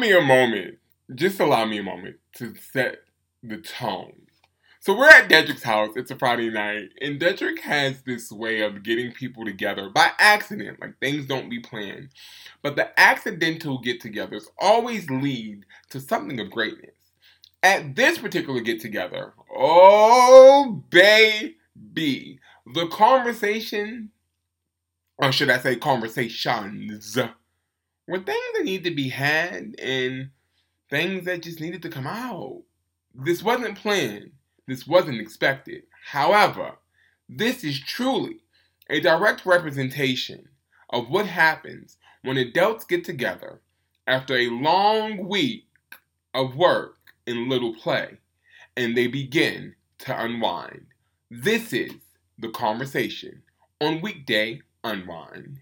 me a moment. Just allow me a moment to set the tone. So we're at Dedrick's house. It's a Friday night, and Dedrick has this way of getting people together by accident. Like things don't be planned, but the accidental get-togethers always lead to something of greatness. At this particular get-together, oh baby, the conversation, or should I say conversations, were things that needed to be had and things that just needed to come out. This wasn't planned. This wasn't expected. However, this is truly a direct representation of what happens when adults get together after a long week of work and little play and they begin to unwind. This is the conversation on weekday unwind.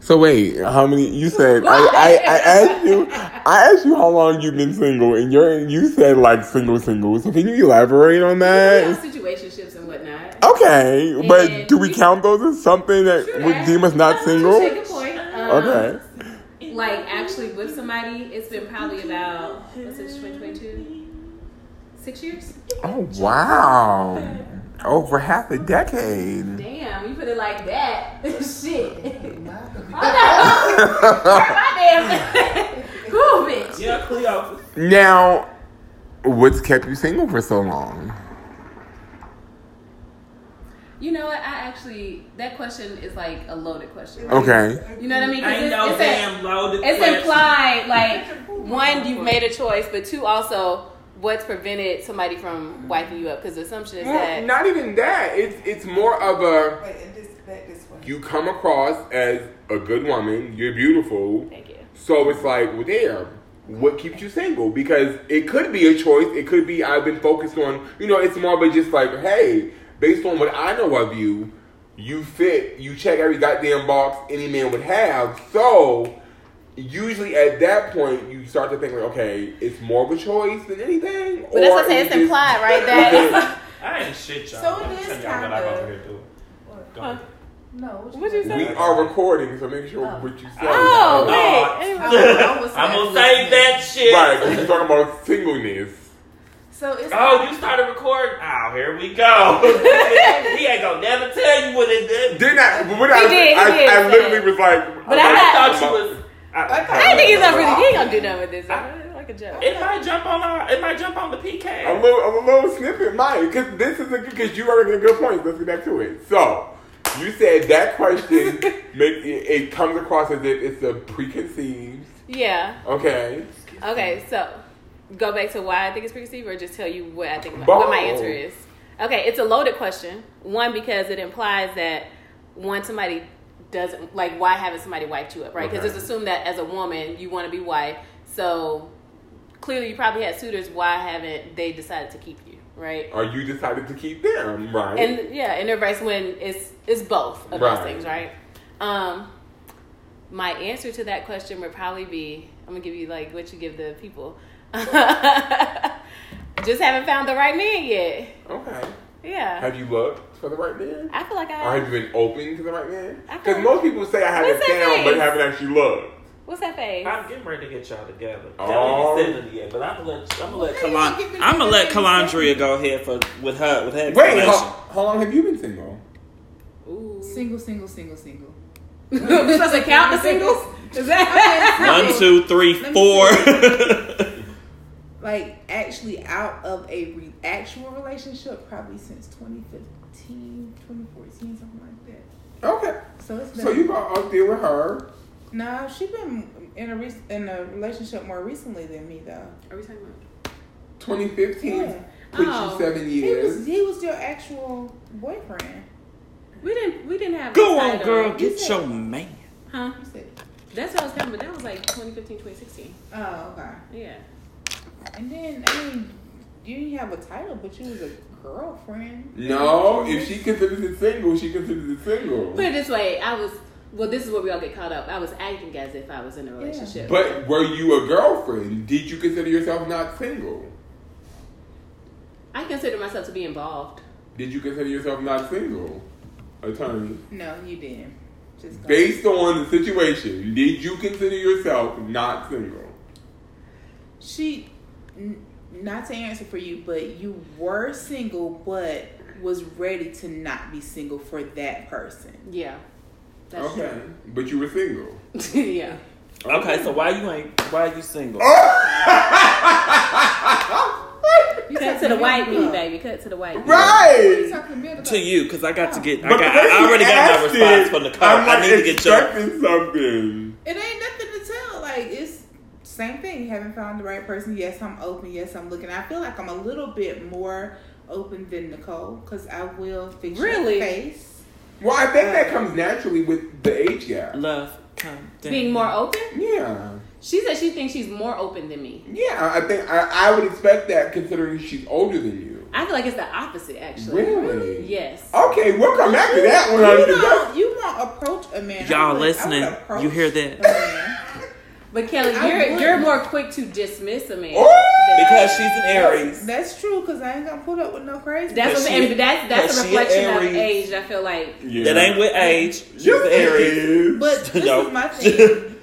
So wait, how many? You said I, I, I asked you. I asked you how long you've been single, and you're you said like single, single. So can you elaborate on that? have situationships and whatnot. Okay, but do we we- count those as something that would deem us not single? Take a point. Um, Okay. Like actually with somebody, it's been probably about what's it, 2022? Six years? Oh wow, over half a decade. Damn, you put it like that. Shit. now, My damn. Cool, bitch. Yeah, Cleo. Now, what's kept you single for so long? You know what? I actually that question is like a loaded question. Okay. You know what I mean? Ain't it's, no it's, a- damn loaded it's question. implied like one, you've made a choice, but two, also what's prevented somebody from wiping you up? Because the assumption is Well, that not even that. It's it's more of a Wait, and this back this way. you come across as a good woman. You're beautiful. thank you. So it's like, well, damn, what keeps you single? Because it could be a choice. It could be I've been focused on, you know, it's more of a just like, hey, based on what I know of you, you fit, you check every goddamn box any man would have. So usually at that point, you start to think like, okay, it's more of a choice than anything. But that's what I'm saying. It's implied, right? That I ain't shit, y'all. So I'm it is telling y'all I'm kinda- over here doing. Go. No, what What'd you say? we are recording, so make sure Oh. what you say. Oh, No. wait. Oh, I, I am gonna listening. save that shit. Right, 'cause we're talking about singleness. So it's Oh, you started recording? Oh, here we go. he ain't gonna never tell you what it did. Didn't I? When I, He did, he I, did, I but- literally was like, But I, I thought you was. I, I didn't think he's not really. He ain't gonna do nothing with this. It's like a joke. It might jump on our. It might jump on the PK. A little, a little snippet might, because this is a because you are making a good point. Let's get back to it. So, you said that question make it, it comes across as if it's a preconceived. Yeah. Okay. Okay. So go back to why I think it's preconceived, or just tell you what I think Both. what my answer is. Okay, it's a loaded question. One because it implies that one somebody doesn't like why haven't somebody wiped you up, right? Because Okay. it's assumed that as a woman you want to be wiped. So clearly you probably had suitors. Why haven't they decided to keep you, right? Or you decided to keep them, right? And yeah, and advice when it's it's both of Right. those things, right? Um, my answer to that question would probably be I'm gonna give you like what you give the people. Just haven't found the right man yet. okay. Yeah, Have you looked for the right man? I feel like I. Or have you been open to the right man? Because feel- most people say I haven't What's that found, but face? haven't actually looked. What's that face? I'm getting ready to get y'all together. Oh. Kelly ain't yet, but I'm gonna let I'm gonna let Kalan, I'm gonna let the Calandria go ahead for with her with her Wait, explanation. how, how long have you been single? Ooh. single, single, single, single. we supposed to count the singles? Is that? One, two, three, Let me four. Like actually out of a re- actual relationship, probably since 2015, 2014, something like that. Okay. So it's been. So you got out there with her. Nah, she's been in a re- in a relationship more recently than me though. Are we talking about? 2015 Yeah. put Oh. you seven He years. was he was your actual boyfriend. We didn't. We didn't have. Go on, title. girl, You get said- your man. Huh? You said, That's what I was talking about. That was like 2015, 2016. oh okay. Yeah. And then I mean, you didn't have a title, but you was a girlfriend. No, if she considers it single, she considers it single. Put it this way, I was. Well, this is where we all get caught up. I was acting as if I was in a relationship. But were you a girlfriend? Did you consider yourself not single? I consider myself to be involved. Did you consider yourself not single? Attorney. No, you didn't. Just go. Based on the situation, did you consider yourself not single? She, n- not to answer for you, but you were single, but was ready to not be single for that person. Yeah. That's okay, but you were single. yeah. Okay, so why you ain't? Why are you single? Oh! You Cut to the white me, me, baby. Cut to the white me. Right. talking to me or to you, because I got to get. I, But got, I already got my response it, from the I'm car. I need to get your. something. It ain't nothing to tell. Like it's same thing. You haven't found the right person. Yes, I'm open. Yes, I'm looking. I feel like I'm a little bit more open than Nicole because I will fix Really? your face. Well, I think that uh, comes naturally with the age gap. Love, come. Being more open? Yeah. She said she thinks she's more open than me. Yeah, I think I, I would expect that considering she's older than you. I feel like it's the opposite, actually. Really? Yes. Okay, we'll come back to that one. honey, You 'cause don't, you won't approach a man. Y'all would- listening? You hear a that? Man. But Kelly, I you're would. you're more quick to dismiss a man. Oh! Because she's an Aries. That's true because I ain't gonna put up with no crazy. That's what, she- and that's that's because a she a reflection of Aries. age. I feel like Yeah. That ain't with age. You're an Aries. But this No. is my thing.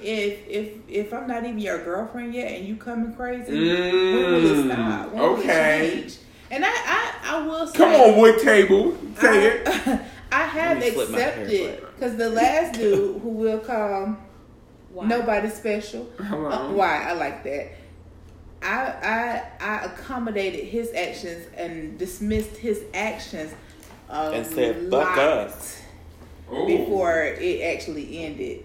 if if if I'm not even your girlfriend yet and you coming crazy, when will it stop? When will it okay. change? And I, I, I will say, Come on, wood table. Say I, it. I have Let me flip my hair accepted because the last dude who will call why? nobody special. Uh, why I like that. I I I accommodated his actions and dismissed his actions. And said, "Fuck lot us." Before it actually ended.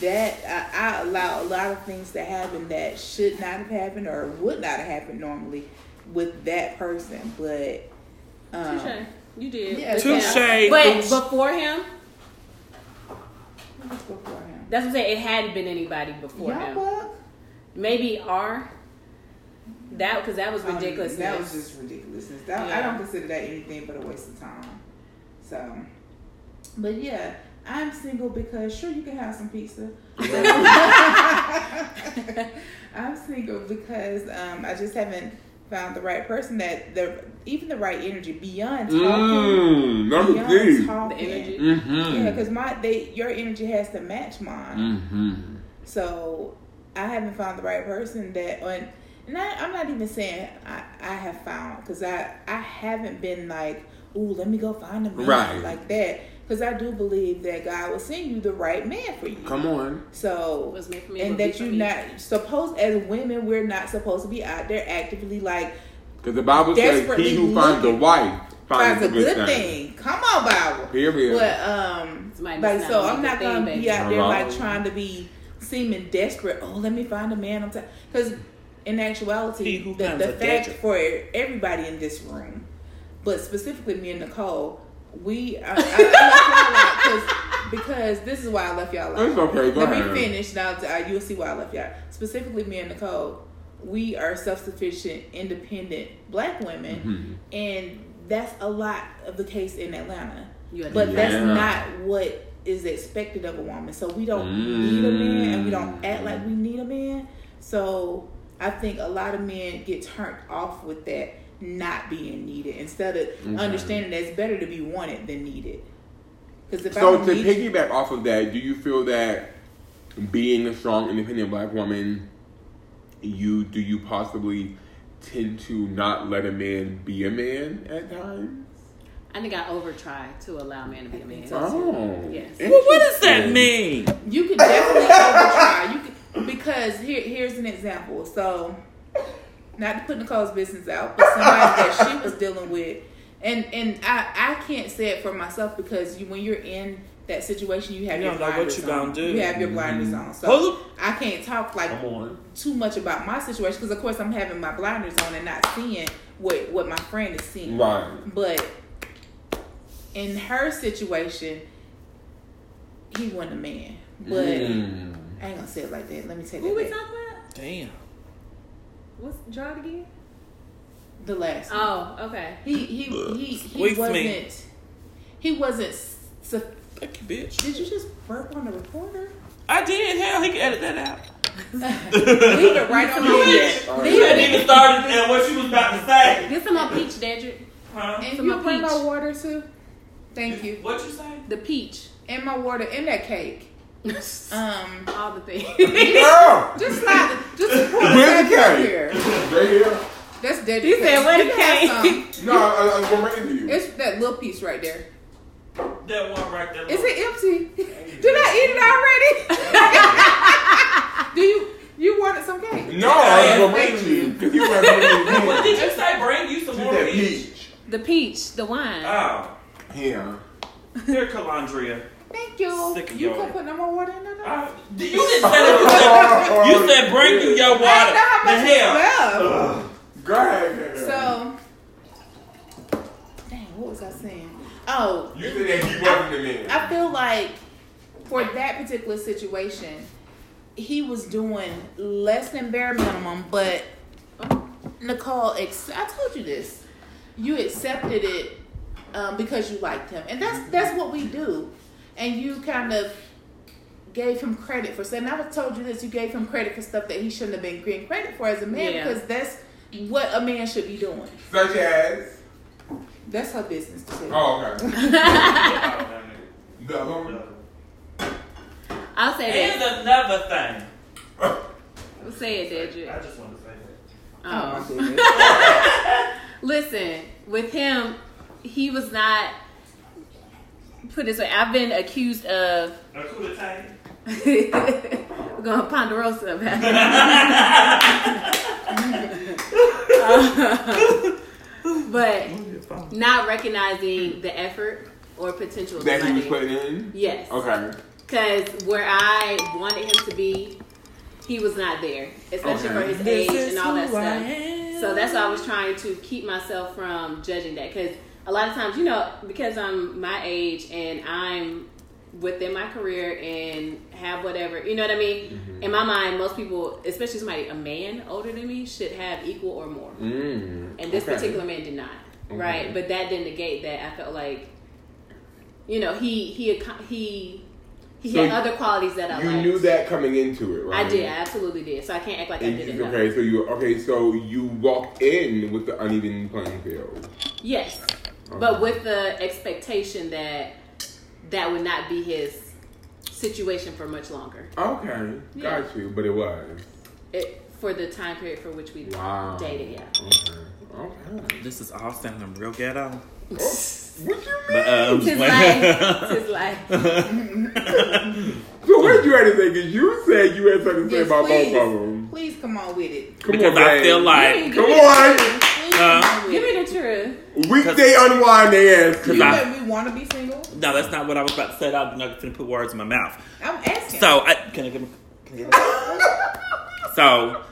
That I, I allow a lot of things to happen that should not have happened or would not have happened normally with that person, but um, Touche. You did. Yeah, Touche. But before him, before him? That's what I'm saying. It hadn't been anybody before Y'all him. Maybe R. That because that was Um, ridiculous. that was just ridiculousness. That, I don't consider that anything but a waste of time. So, but yeah, I'm single because sure you can have some pizza. I'm single because um, I just haven't found the right person that the even the right energy beyond talking. Mmm, number beyond three. talking. The energy. Mm-hmm. Yeah, because my they your energy has to match mine. Mm-hmm. So I haven't found the right person that on. And I, I'm not even saying I, I have found because I I haven't been like, ooh, let me go find a man Right. like that. Because I do believe that God will send you the right man for you. Come on. So Was meant for me, and that you're not supposed as women we're not supposed to be out there actively like Because the Bible says, he who finds a wife finds finds a good thing. Come on, Bible. Period. But um, Somebody like so, I'm not gonna thing, be baby. out there like Right. trying to be seeming desperate. Oh, let me find a man. I'm because in actuality, He who the, the fact gadget. for everybody in this room, but specifically me and Nicole, we I, I, I left y'all because this is why I left y'all out. It's okay, go Let ahead. me finish now. Uh, you'll see why I left y'all. Specifically, me and Nicole, we are self-sufficient, independent Black women, Mhm. and that's a lot of the case in Atlanta. But to- that's not what is expected of a woman. So we don't need a man, and we don't act like we need a man. So I think a lot of men get turned off with that not being needed instead of Okay. understanding that it's better to be wanted than needed. Because if I So don't to need you- piggyback off of that, do you feel that being a strong, independent black woman, you do you possibly tend to not let a man be a man at times? I think I over try to allow a man to be a man. Oh, Yes. Well, what does that mean? You could definitely overtry. You could, because here, here's an example. So, not to put Nicole's business out, but somebody that she was dealing with, and and I I can't say it for myself because you when you're in that situation, you have You your don't know what blinders you gonna on. do. You have your blinders on. So Hold. I can't talk like on. too much about my situation because of course I'm having my blinders on and not seeing what what my friend is seeing. Right. But in her situation, he wasn't a man. But Mm. I ain't gonna say it like that. Let me take Who that we back. talking about? Damn. What's draw it again? The last. one. Oh, okay. He he he he Squeeze wasn't. me. He wasn't. Su- Thank you, bitch. did you just burp on the recorder? I did. Hell, he can edit that out. Leave it right on Bitch. there. All He hadn't Leave even it. started and what she was about to say. Get some more peach, Dedrick. Huh? And Some you more bring my peach. water too. Thank you. What you say? The peach. and my water and that cake. Um, All the things. Yeah. just slide, the- just pour the Where's the cake out cake? here. Right here. That's dead. He said, "Where the cake?" No, I, I'm gonna bring it to you. It's that little piece right there. That one right there. Is it empty? Did I eat it already? Do you you wanted some cake? no, I was gonna Thank bring you. you because you were bringing What did you say? Bring you some She's more peach. peach. the peach, the wine. Oh, here, here, Calandria. Thank you. Sick of you your- can put no more water in there. no? Uh, you didn't say that. You said, you said bring you your I water. don't know how The much is hell. left. Ugh. Go ahead. So, dang, what was I saying? Oh, you said that he wasn't the man. I feel like for that particular situation, he was doing less than bare minimum, but Nicole, ex- I told you this. You accepted it um, because you liked him, and that's that's what we do. And you kind of gave him credit for saying. I told you this. You gave him credit for stuff that he shouldn't have been getting credit for as a man Yeah. because that's what a man should be doing. Such as. That's her business to do. Oh, okay. The other one? I'll say And this. another thing. Say it, Dedrick. I just want to say that. Oh, my Oh. goodness. Listen, with him, he was not. Put it this way, I've been accused of. A coup d'etat. We're going to Ponderosa about it. Uh, but not recognizing the effort or potential That he was putting in? Yes. Okay. Because where I wanted him to be, he was not there, especially Okay. for his age and all that stuff. So that's why I was trying to keep myself from judging that. Because a lot of times, you know, because I'm my age and I'm within my career and have whatever, you know what I mean? Mm-hmm. In my mind, most people, especially somebody, a man older than me, should have equal or more. Mm. And this okay. particular man did not, Okay. right? But that didn't negate that. I felt like, you know, he he he he So had other qualities that I You liked. knew that coming into it, right? I did. I absolutely did. So I can't act like I didn't you- know. okay, so you okay, so you walked in with the uneven playing field. Yes, Okay. but with the expectation that that would not be his situation for much longer. Okay, Yeah. got you, but it was. It, for the time period for which we Wow. dated, yeah. Okay. Okay. This is all sounding real ghetto. What you mean? But um, His life, his life. So what you had to say? Because you said you had something to say Yes, about please. both of them. Please come on with it. Come because on, I babe. feel like Come on. The truth. Please Uh, come on with Give me the truth. Weekday unwind they ass. You I- let me want to be single? no, that's not what I was about to say. I'm not going to put words in my mouth. I'm asking. So I can I give him? Can I give him? so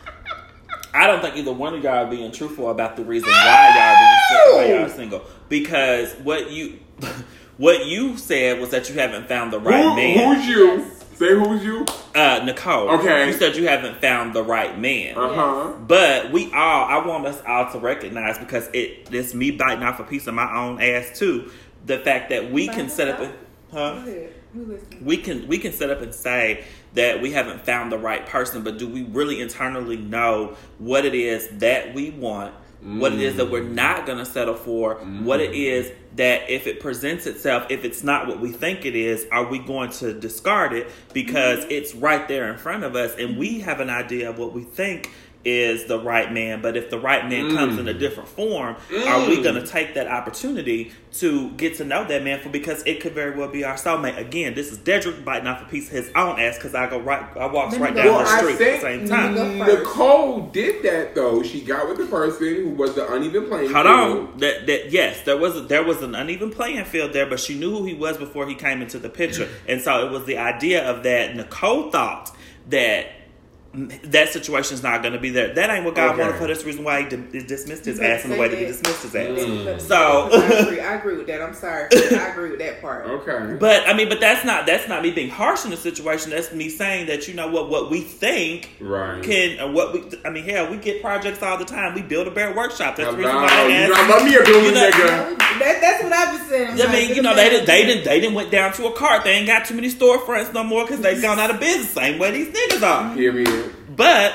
I don't think either one of y'all are being truthful about the reason why y'all being why y'all are single because what you what you said was that you haven't found the right Who, man. who's you? Yes. Say who's you? Uh, Nicole. Okay. You said you haven't found the right man. Uh huh. But we all, I want us all to recognize because it, it's me biting off a piece of my own ass too. The fact that we can set up, a, huh? Go ahead. We listening. we can we can set up and say that we haven't found the right person, but do we really internally know what it is that we want, what it is that we're mm. not going to settle for, what it mm. is that if it presents itself, if it's not what we think it is, are we going to discard it? Because mm. it's right there in front of us and we have an idea of what we think is the right man, but if the right man comes in a different form, are we going to take that opportunity to get to know that man for because it could very well be our soulmate. Again, this is Dedrick biting off a piece of his own ass because I go right, I walks right down Well, the street at the same time. me go. Nicole did that though. She got with the person who was the uneven playing Hold field. on. That that yes, there was a, there was an uneven playing field there, but she knew who he was before he came into the picture, and so it was the idea of that. Nicole thought that mm, that situation is not going to be there. That ain't what God Okay. wanted for this reason why he di- dismissed his ass in the way that he dismissed his ass. Mm. So- I agree. I agree with that. I'm sorry. I agree with that part. Okay. But I mean, but that's not that's not me being harsh in the situation. That's me saying that you know what what we think Right. can or what we I mean hell we get projects all the time. We Build-A-Bear Workshop. That's the reason Hello. why You they know, asked. love me a building You know- nigga. That, that's what I've been saying. I'm I like, mean, get you know, they man. didn't, they didn't, they didn't went down to a cart. They ain't got too many storefronts no more because they've gone out of business. Same way these niggas are. Period. But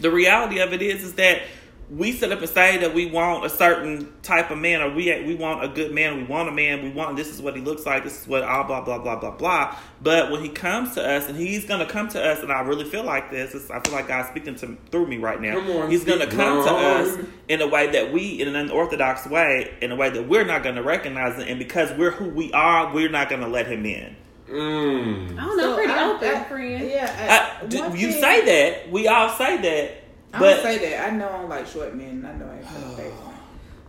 the reality of it is, is that we sit up and say that we want a certain type of man, or we we want a good man, we want a man, we want this is what he looks like, this is what all blah blah blah blah blah. But when he comes to us, and he's gonna come to us, and I really feel like this. I feel like God's speaking to through me right now. On, he's gonna come to us in a way that we, in an unorthodox way, in a way that we're not gonna recognize it, and because we're who we are, we're not gonna let him in. Mm. I don't know, So pretty I- open, I- friend. Yeah, I, do, one you thing- say that. We all say that. I But don't say that. I know I don't like short men. I know I ain't gonna date one.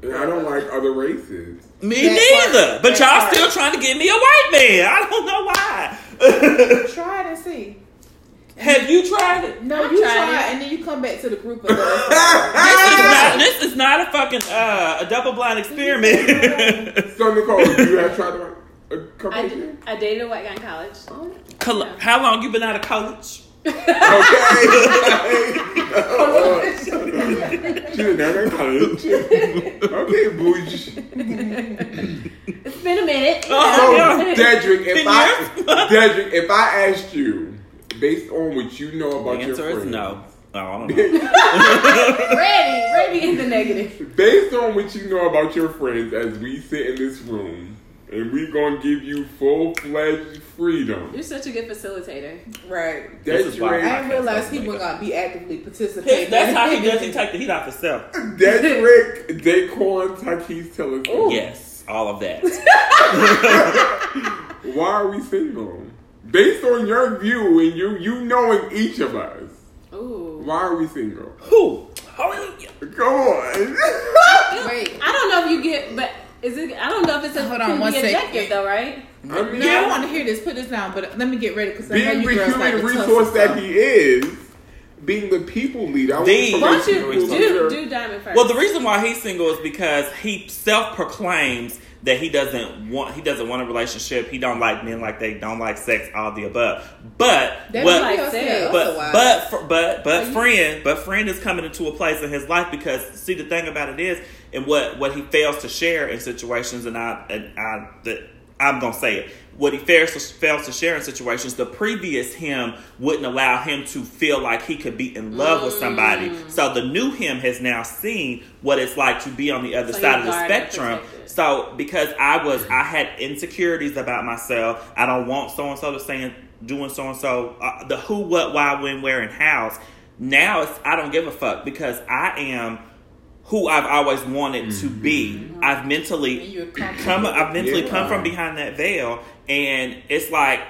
And I don't like other races. me That neither. part- but y'all part. still trying to get me a white man. I don't know why. Try it and see. Have you tried it? No, I you tried try, it. and then you come back to the group and let us. This is not, this is not a fucking uh, a double blind experiment. So Nicole, you have tried to a couple I, of d- years? I dated a white guy in college. Col- How long you been out of college? Okay. She's a nana college. Okay, boosh. It's been a minute. Oh, So, yeah. Dedrick, if I? Dedrick, if I asked you, based on what you know The about your answer friends, is no. Oh, I don't know. ready, ready in the negative. based on what you know about your friends, as we sit in this room, and we gonna give you full fledged freedom, You're such a good facilitator. right. This is why I Dedrick, didn't realize he was gonna be actively participating. That's how he does. He take the heat off himself. Dedrick, Daquan, Takis, tell us. Yes, all of that. Why are we single? Based on your view and you you knowing each of us, Ooh. why are we single? Who? Hallelujah. Come on. Wait. I don't know if you get, but is it? I don't know if it's a Hold on can one be objective though, right? I mean, No, I want to hear this. Put this down, but let me get ready because I know being you the girls like human to resource that he is, being the people leader. I want The- Why don't to you do do diamond first? Well, the reason why he's single is because he self proclaims that he doesn't want he doesn't want a relationship. He don't like men like they don't like sex, all the above. But That what like like sex. but otherwise. but but but friend but friend is coming into a place in his life because see the thing about it is and what what he fails to share in situations and I and I that I'm gonna say it what he fails to, fails to share in situations the previous him wouldn't allow him to feel like he could be in love with somebody Mm. so the new him has now seen what it's like to be on the other So side of the spectrum so because I was, I had insecurities about myself. I don't want so and so to saying doing so and so. The who, what, why, when, where, and hows. Now it's I don't give a fuck because I am who I've always wanted to be. I've mentally come. I've mentally Yeah. come from behind that veil, and it's like.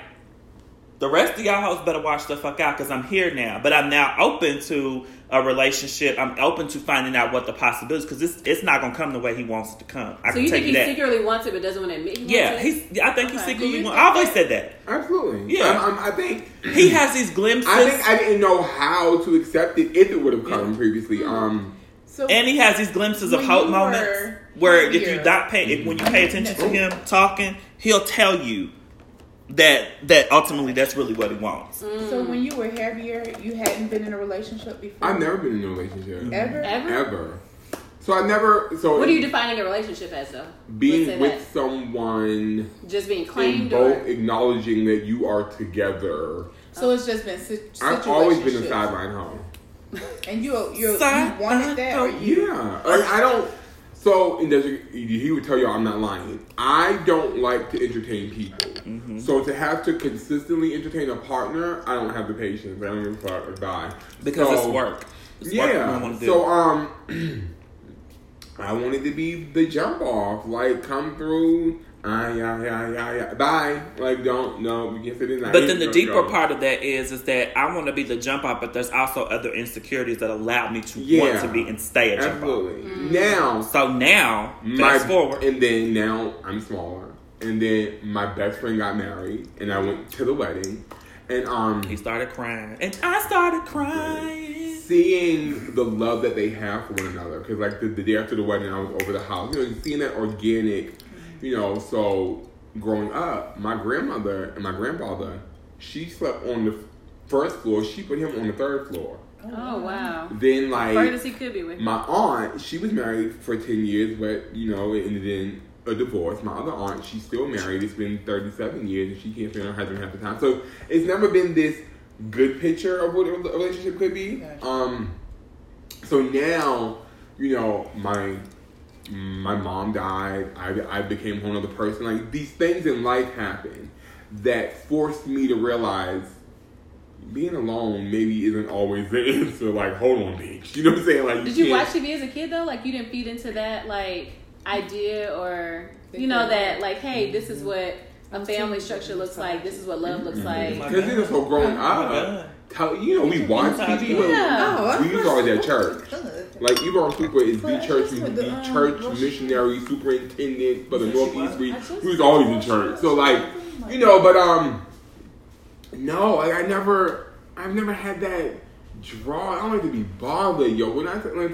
The rest of y'all hoes better watch the fuck out because I'm here now. But I'm now open to a relationship. I'm open to finding out what the possibilities because it's it's not gonna come the way he wants it to come. I so can you think you he that. secretly wants it but doesn't want to admit? He Yeah, wants it? he's. I think he's Okay. secretly. wants. you want- think I always said that. Absolutely. Yeah. I'm, I'm, I think. He has these glimpses, I think I didn't know how to accept it if it would have come previously. Um, So and he has these glimpses of hope moments were where if you not pay, if when you pay attention to him talking, he'll tell you that that ultimately that's really what he wants. so when you were heavier, you hadn't been in a relationship before. I've never been in a relationship ever. Ever? ever. So I never. So What are you defining a relationship as though? being Let's say with someone just being and claimed both or acknowledging that you are together. So it's just been si- I've always been a situationships. sideline home. And you you you wanted that, or you Yeah, like, I don't. So and there's a, he would tell you I'm not lying. I don't like to entertain people. Mm-hmm. So to have to consistently entertain a partner, I don't have the patience. I don't even a fuck or die Because So- it's work. It's Yeah. want to do. So um, I wanted to be the jump off, like come through. Ah yeah yeah yeah yeah. Bye. Like don't no. We can sit in that. But then the deeper part of that is is that I want to be the jump off, but there's also other insecurities that allow me to Yeah. want to be and stay a jump off. Absolutely. Now So now, my fast forward. and then now I'm smaller, and then my best friend got married, and I went to the wedding, and um, He started crying, and I started crying. seeing the love that they have for one another. Because like the, the day after the wedding, I was over the house, you know, seeing that organic, you know. So growing up, my grandmother and my grandfather, she slept on the first floor. She put him on the third floor. oh wow, Then like furthest he could be with. my aunt, she was married for 10 years, but, you know, it ended in a divorce. My other aunt, she's still married. It's been 37 years, and she can't stand her husband half the time. So it's never been this good picture of what a relationship could be. Gotcha. Um, so now, you know, my my mom died. I I became a whole other person. Like these things in life happen that forced me to realize being alone maybe isn't always the answer. Like, hold on, bitch. You know what I'm saying? Like, you Did you watch TV as a kid though? Like you didn't feed into that like idea or you know that like, hey, this is what a family structure looks like. This is what love looks mm-hmm. like. Because it was so growing up. God. How, you know, we watch TV. but Yeah. We was always at church. Like Yvonne Cooper is the church, the, the um, church Rosh- missionary superintendent for the Yes, she Northeast was. region. I just- was always in church. So like, you know, but um, no, like I never, I've never had that draw. I don't like to be bothered, yo. When I like,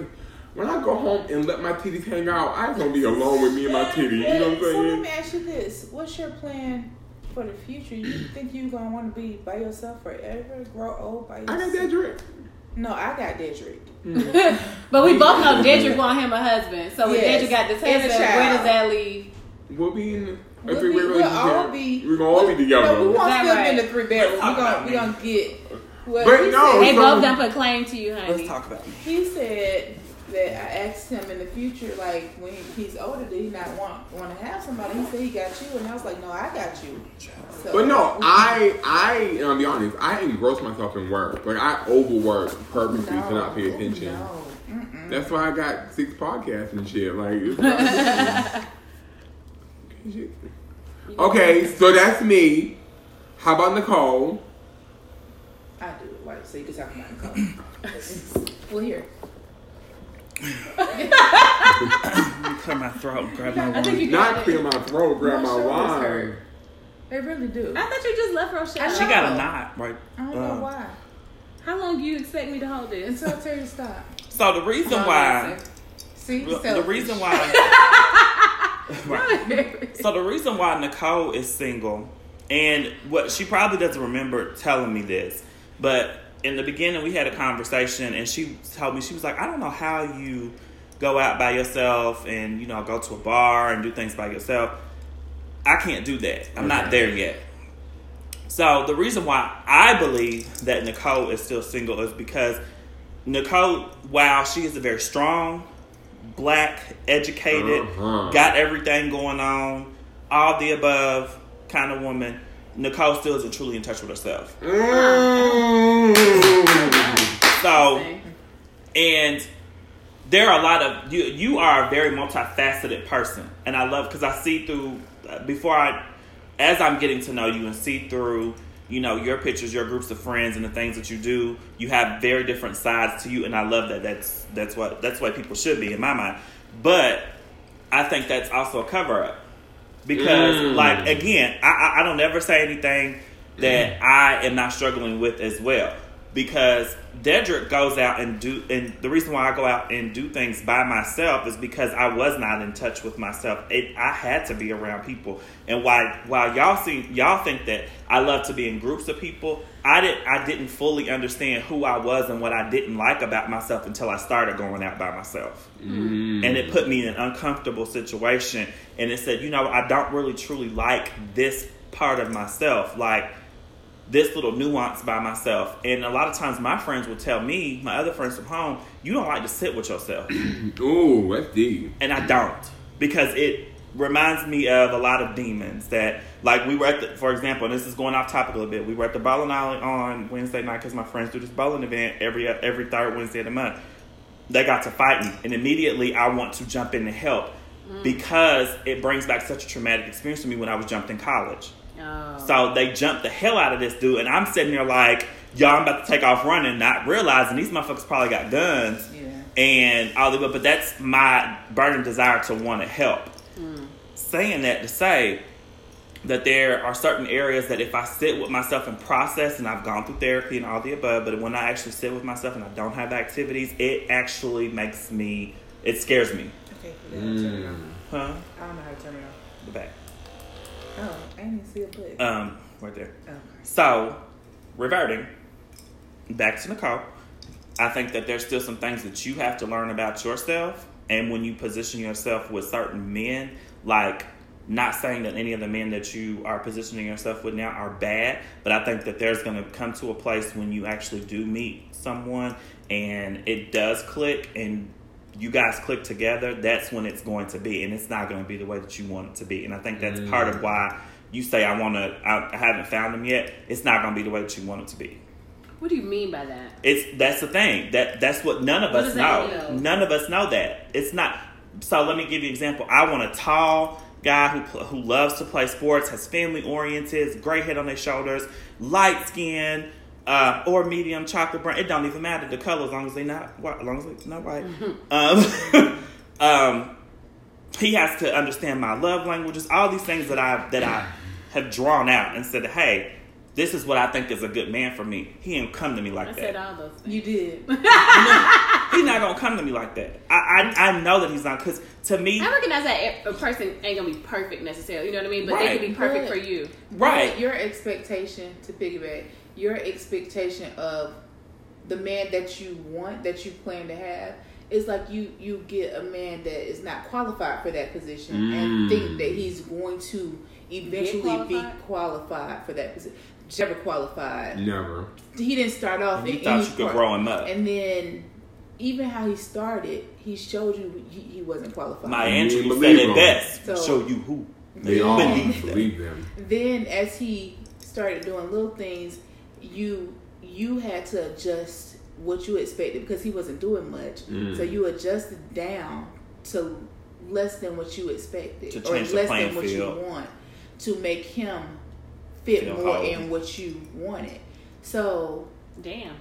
when I go home and let my titties hang out, I just gonna be alone with me and my titties. You know what I'm So let saying? me ask you this: What's your plan for the future? You think you gonna want to be by yourself forever? Grow old by yourself? I got that drink. No, I got Dedrick. But we both know Dedrick want him a husband. So when Yes. Dedrick got this And a husband, where does that leave? We'll be in We'll, three be, way we'll all be. We're gonna all be together. No, we won't Is still right? be in the three bedroom. We talk gonna about we gonna get. Well, But no, said, They So- both done put claim to you, honey. Let's talk about me. he said that I asked him in the future, like when he's older, did he not want want to have somebody? He said he got you, and I was like, no, I got you. So, But no, I, I, and I'll be honest, I engross myself in work. Like I overwork purposely to not pay attention. No. That's why I got six podcasts and shit. Like, it's okay, so that's me. How about Nicole? I do it. Right, so you can talk about Nicole. well, here. Let me clear my throat and grab my I think wine. you got Not it. clear my throat, grab My my wine. They really do. I thought you just left Rochelle. She got a knot right. I don't know uh, why. How long do you expect me to hold this? Until I tell you to stop. So the reason why, See, the selfish. reason why, right. So the reason why Nicole is single, and what she probably doesn't remember telling me this, but in the beginning we had a conversation, and she told me she was like, I don't know how you go out by yourself and you know go to a bar and do things by yourself. I can't do that. I'm not there yet. So the reason why I believe that Nicole is still single is because Nicole, while she is a very strong, black, educated, Uh-huh. got everything going on, all the above kind of woman, Nicole still isn't truly in touch with herself. Mm. So, and there are a lot of you. You are a very multifaceted person, and I love because I see through before I, as I'm getting to know you and see through. You know your pictures, your groups of friends, and the things that you do. You have very different sides to you, and I love that. That's that's what that's what people should be in my mind. But I think that's also a cover up because, Mm. like, again, I, I I don't ever say anything that I am not struggling with as well. Because Dedrick goes out and do, and the reason why I go out and do things by myself is because I was not in touch with myself. It, I had to be around people, and while while y'all see y'all think that I love to be in groups of people, I did I didn't fully understand who I was and what I didn't like about myself until I started going out by myself Mm. and it put me in an uncomfortable situation and it said you know i don't really truly like this part of myself like this little nuance by myself. And a lot of times my friends will tell me my other friends from home you don't like to sit with yourself. Ooh, that's deep. and i don't because it reminds me of a lot of demons that like we were at the, for example and this is going off topic a little bit we were at the bowling alley on wednesday night because my friends do this bowling event every every third wednesday of the month. They got to fighting and immediately i want to jump in to help mm. because it brings back such a traumatic experience to me when i was jumped in college Oh. so they jumped the hell out of this dude and i'm sitting there like y'all i'm about to take off running not realizing these motherfuckers probably got guns Yeah. and all of it but that's my burning desire to want to help hmm. saying that to say that there are certain areas that if I sit with myself and process, and I've gone through therapy and all the above, but when I actually sit with myself and I don't have activities, it actually makes me, it scares me. Okay, yeah, turn it off. Hmm. Huh? I don't know how to turn it off. The back. Oh, I didn't see a button. Um, right there. oh. So, reverting back to Nicole, I think that there's still some things that you have to learn about yourself. And when you position yourself with certain men, like not saying that any of the men that you are positioning yourself with now are bad, but I think that there's going to come to a place when you actually do meet someone and it does click and you guys click together, that's when it's going to be, and it's not going to be the way that you want it to be. And I think that's mm. part of why you say I want to. I haven't found them yet. It's not going to be the way that you want it to be. What do you mean by that? It's that's the thing. That that's what none of what us know. None of us know that. It's not. So let me give you an example. I want a tall guy who who loves to play sports, has family oriented, gray head on their shoulders, light skin, uh, or medium chocolate brown. It don't even matter the color as long as they not white. As long as they not white. Mm-hmm. Um, um, he has to understand my love languages. All these things that I that I have drawn out and said, hey this is what I think is a good man for me. He didn't come to me like I that. Said all those things. You did. he's not gonna come to me like that. I I, I know that he's not because to me, I recognize that a person ain't gonna be perfect necessarily. You know what I mean? But right. they can be perfect but, for you. Right. Your expectation to piggyback, your expectation of the man that you want, that you plan to have, is like you you get a man that is not qualified for that position mm. and think that he's going to eventually qualified? be qualified for that position never qualified. Never. He didn't start off. He thought you could grow him up, and then even how he started, he showed you he, he wasn't qualified. Maya Angelou said it best. So, show you who. They all believe them. Then, as he started doing little things, you you had to adjust what you expected because he wasn't doing much. Mm. So you adjusted down to less than what you expected, or less than what field. you want, to make him fit more in what you wanted. So damn.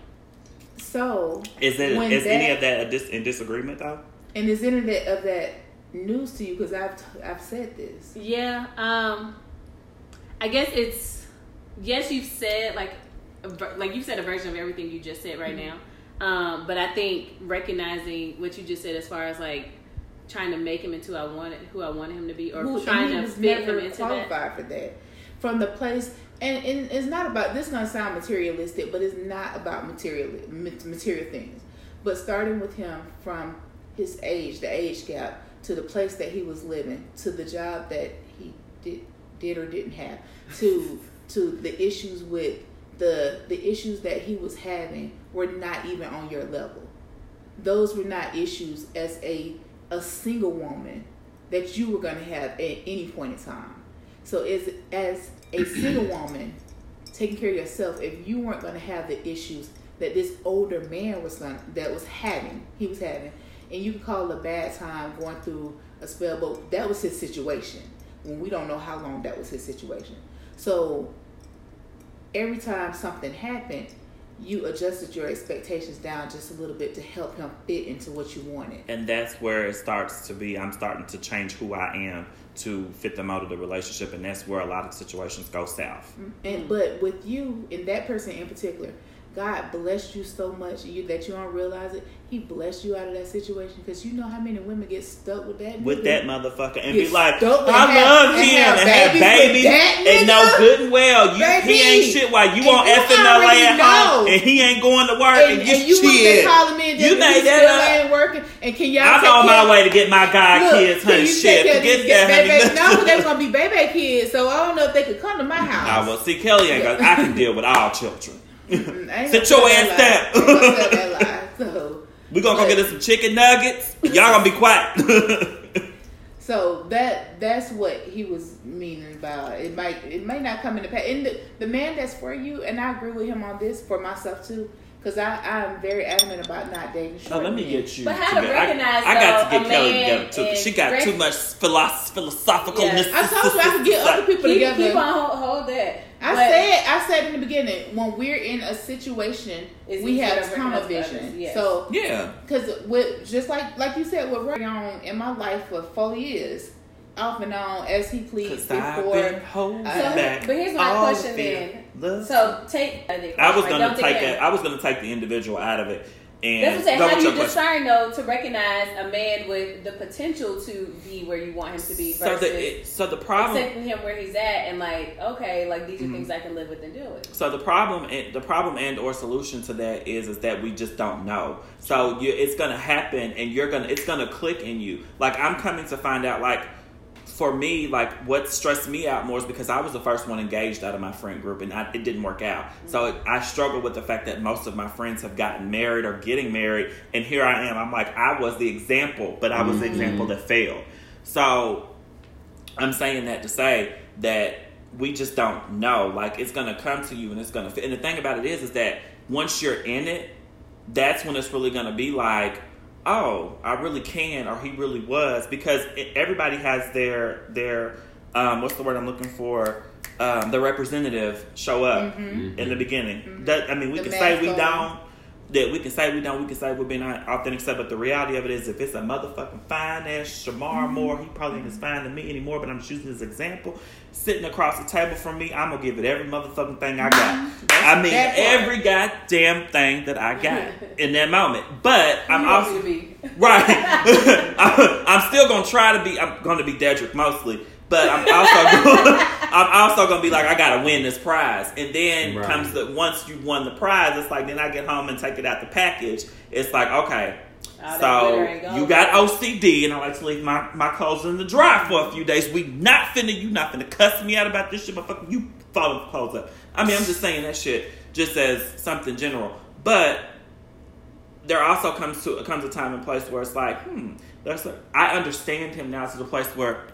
So is it is that, any of that dis, in disagreement though? And is any of that, of that news to you? Because I've I've said this. Yeah. Um. I guess it's yes. You've said like like you've said a version of everything you just said right mm-hmm. now. Um, but I think recognizing what you just said as far as like trying to make him into I wanted who I wanted him to be, or who, trying to fit him into that. for that from the place and, and it's not about this is gonna sound materialistic but it's not about material material things but starting with him from his age the age gap to the place that he was living to the job that he did did or didn't have to to the issues with the the issues that he was having were not even on your level those were not issues as a a single woman that you were going to have at any point in time so as as a single woman taking care of yourself, if you weren't going to have the issues that this older man was that was having, he was having, and you can call it a bad time going through a spell, but that was his situation. When we don't know how long that was his situation. So every time something happened, you adjusted your expectations down just a little bit to help him fit into what you wanted. And that's where it starts to be I'm starting to change who I am to fit the mold of the relationship, and that's where a lot of situations go south. Mm-hmm. And but with you and that person in particular, God blessed you so much you, that you don't realize it. He blessed you out of that situation because you know how many women get stuck with that. With that motherfucker and be like, I love him and have babies, and know good and well you, he ain't shit while you on FMLA at home and he ain't going to work and, and, and you shit. calling me and you made that up. ain't working and can y'all? I'm on my way to get my god Look, kids, honey. Shit, forget that, honey. No, they're gonna be baby kids, so I don't know if they could come to my house. I will see Kelly. I can deal with all children. Mm, Sit your ass down. So, we gonna go get us some chicken nuggets. Y'all gonna be quiet. so that that's what he was meaning about. It might it may not come in the past. And the, the man that's for you, and I agree with him on this for myself too. Because I, I'm very adamant about not dating short Oh, let me get you. But how to recognize, I, I got to get Kelly together too. Because she got too much philosophical. Yeah. I told you I could get other people keep, together. Keep on hold, hold that. I but said I said in the beginning when we're in a situation we have tunnel vision. Yes. So yeah, because with just like like you said, what working on in my life for four years, off and on as he pleads before. Uh, so, but here's my question then. So take. I was gonna take it. I was gonna take the individual out of it and That's what I'm saying. How do you discern though to recognize a man with the potential to be where you want him to be versus so the, it, so the problem accepting him where he's at and like okay, like these are mm-hmm. things I can live with and deal with. So the problem, the problem and or solution to that is is that we just don't know. So you, it's gonna happen, and you're gonna it's gonna click in you. Like I'm coming to find out like for me, like what stressed me out more is because I was the first one engaged out of my friend group, and I, it didn't work out. So it, I struggle with the fact that most of my friends have gotten married or getting married, and here I am. I'm like, I was the example, but I was the mm-hmm. example that failed. So I'm saying that to say that we just don't know. Like it's gonna come to you, and it's gonna. Fit. And the thing about it is, is that once you're in it, that's when it's really gonna be like oh, I really can, or he really was, because it, everybody has their their um, what's the word I'm looking for? Um, the representative show up Mm-hmm. in the beginning. That I mean, we The can say we on. That we can say we don't. We can say we're being authentic stuff, but the reality of it is, if it's a motherfucking fine ass Shemar Mm-hmm. Moore, he probably ain't as fine to me anymore. But I'm just using this example. Sitting across the table from me, I'm gonna give it every motherfucking thing I got. I mean, every goddamn thing that I got in that moment. But I'm You also me to be. Right. I'm, I'm still gonna try to be. I'm gonna be Dedrick mostly, but I'm also gonna, I'm also gonna be like I gotta win this prize. And then Right. comes the once you won the prize, it's like then I get home and take it out the package. It's like okay. All that So glitter ain't gold. you got OCD, and I like to leave my, my clothes in the dry for a few days. We not finna you not finna cuss me out about this shit, motherfucker. you follow the clothes up. I mean, I'm just saying that shit just as something general, but there also comes to comes a time and place where it's like, hmm, there's a, I understand him now to the place where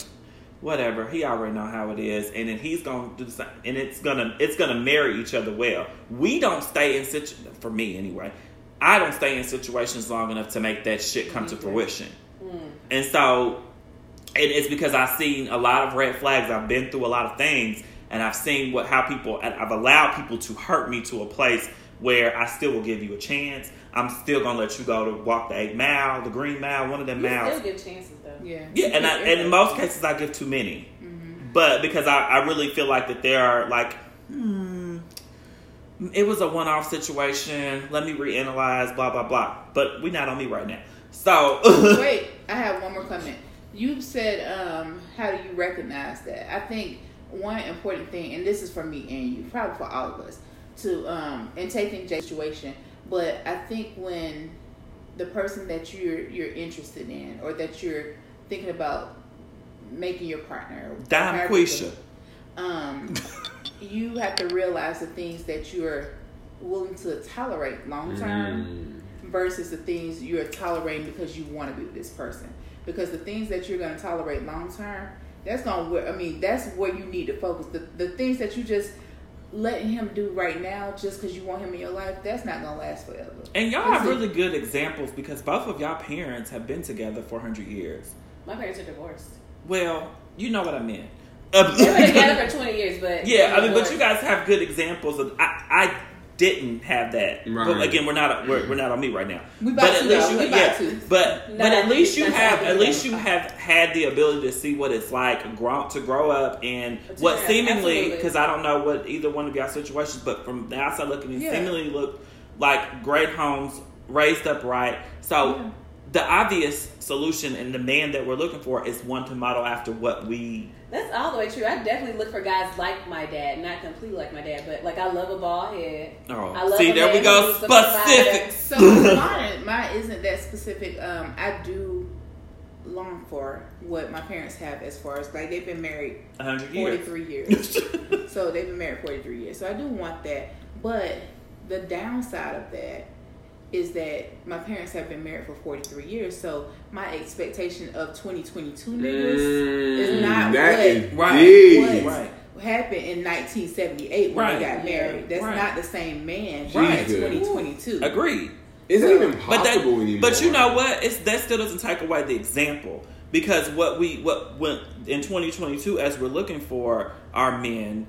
whatever he already know how it is, and then he's gonna do the same, and it's gonna it's gonna marry each other well. We don't stay in situ for me anyway. I don't stay in situations long enough to make that shit come to mm-hmm. fruition, mm. and so and it's because I've seen a lot of red flags. I've been through a lot of things, and I've seen what how people. I've allowed people to hurt me to a place where I still will give you a chance. I'm still gonna let you go to walk the eight mile, the green mile, one of them You miles. still give chances. Yeah. Yeah, and I, and in most cases I give too many, but because I, I really feel like that there are like, hmm, it was a one off situation. Let me reanalyze, blah blah blah. But we not on me right now. So Wait, I have one more comment. You said, um, how do you recognize that? I think one important thing, and this is for me and you, probably for all of us, to um, and taking Jay's situation. But I think when the person that you're you're interested in, or that you're thinking about making your partner, Dime you Quisha. um, you have to realize the things that you're willing to tolerate long term versus the things you're tolerating because you want to be with this person. Because the things that you're going to tolerate long term, that's going to, I mean, that's where you need to focus. The, the things that you just letting him do right now just because you want him in your life, that's not going to last forever. And y'all have really good examples because both of y'all parents have been together for 100 years. My parents are divorced. Well, you know what I meant. They were together for 20 years, but yeah, I mean, but you guys have good examples of. I, I didn't have that. Right. But again, we're not we're, we're not on me right now. We but about at to, least though. you We yeah, about to. but No, but at least you have at least you have had the ability to see what it's like grow, to grow up and To what have- seemingly because I don't know what either one of y'all situations, but from the outside looking, it Yeah. seemingly look like great homes raised up right. So. Yeah. The obvious solution and the man that we're looking for is one to model after what we That's all the way true. I definitely look for guys like my dad, not completely like my dad, but like I love a ball head. Oh, I love see, a there we go. who's a provider. Specifics. So mine, mine isn't that specific. Um, I do long for what my parents have as far as like they've been married 100 years. 43 years. so they've been married 43 years. So I do want that. But the downside of that is that my parents have been married for 43 years. So my expectation of 2022 niggas is not Mm, That what, is Right. what Right. happened in 1978 when Right. they got married. That's Right. not the same man Right. in 2022. Agreed. It's not even But that, possible anymore. but you know what? It's that still doesn't take away the example because what we what when in 2022 as we're looking for our men,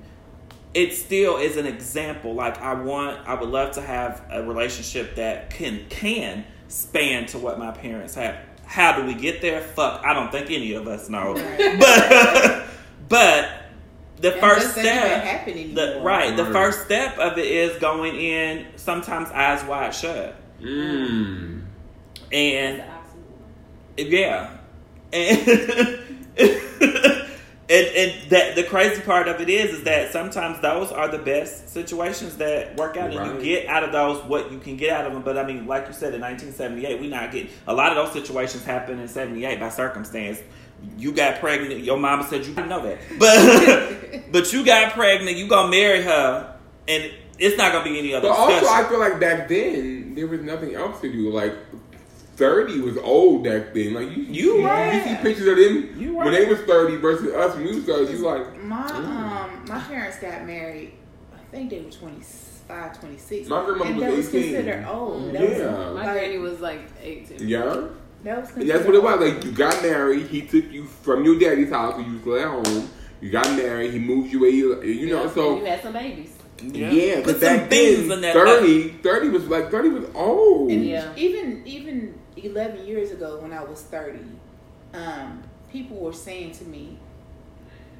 it still is an example. Like I want, I would love to have a relationship that can can span to what my parents have. How do we get there? Fuck, I don't think any of us know. Right. But but the And first that's- that can't step, the, right, the first step of it is going in sometimes eyes wide shut. Mm. And That's the oxymoron. yeah, and And, and that the crazy part of it is is that sometimes those are the best situations that work out, and you get out of those what you can get out of them. But I mean, like you said, in 1978, we not getting a lot of those situations happen in 78 by circumstance. You got pregnant. Your mama said you didn't know that, but but you got pregnant. You gonna marry her, and it's not gonna be any other But also. I feel like back then there was nothing else to do. Like thirty was old back then. Like you, You you, right. you see pictures of them You when they was thirty versus us when we was thirty. You like My Mm. um my parents got married. I think they were 25, 26. My grandmother and was that was 18. considered old. Mm. That was, Yeah. My like, granny was like 18. yeah. That was that's what it was. Like you got married. He took you from your daddy's house when you was still at home. You got married. He moved you where you, you know. Yeah, So you had some babies. Yeah, Put because some back beans then in that. 30, 30 was like thirty was old. And Yeah. even even eleven years ago, when I was thirty, um, people were saying to me,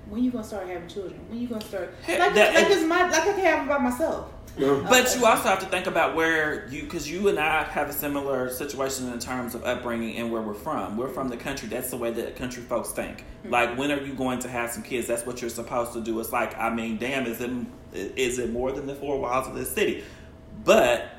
"When you gonna start having children? When you gonna start like that- like it's my like I can have them by myself." But you also have to think about where you, because you and I have a similar situation in terms of upbringing and where we're from. We're from the country. That's the way that country folks think. Mm-hmm. Like, when are you going to have some kids? That's what you're supposed to do. It's like, I mean, damn, is it is it more than the four walls of this city? But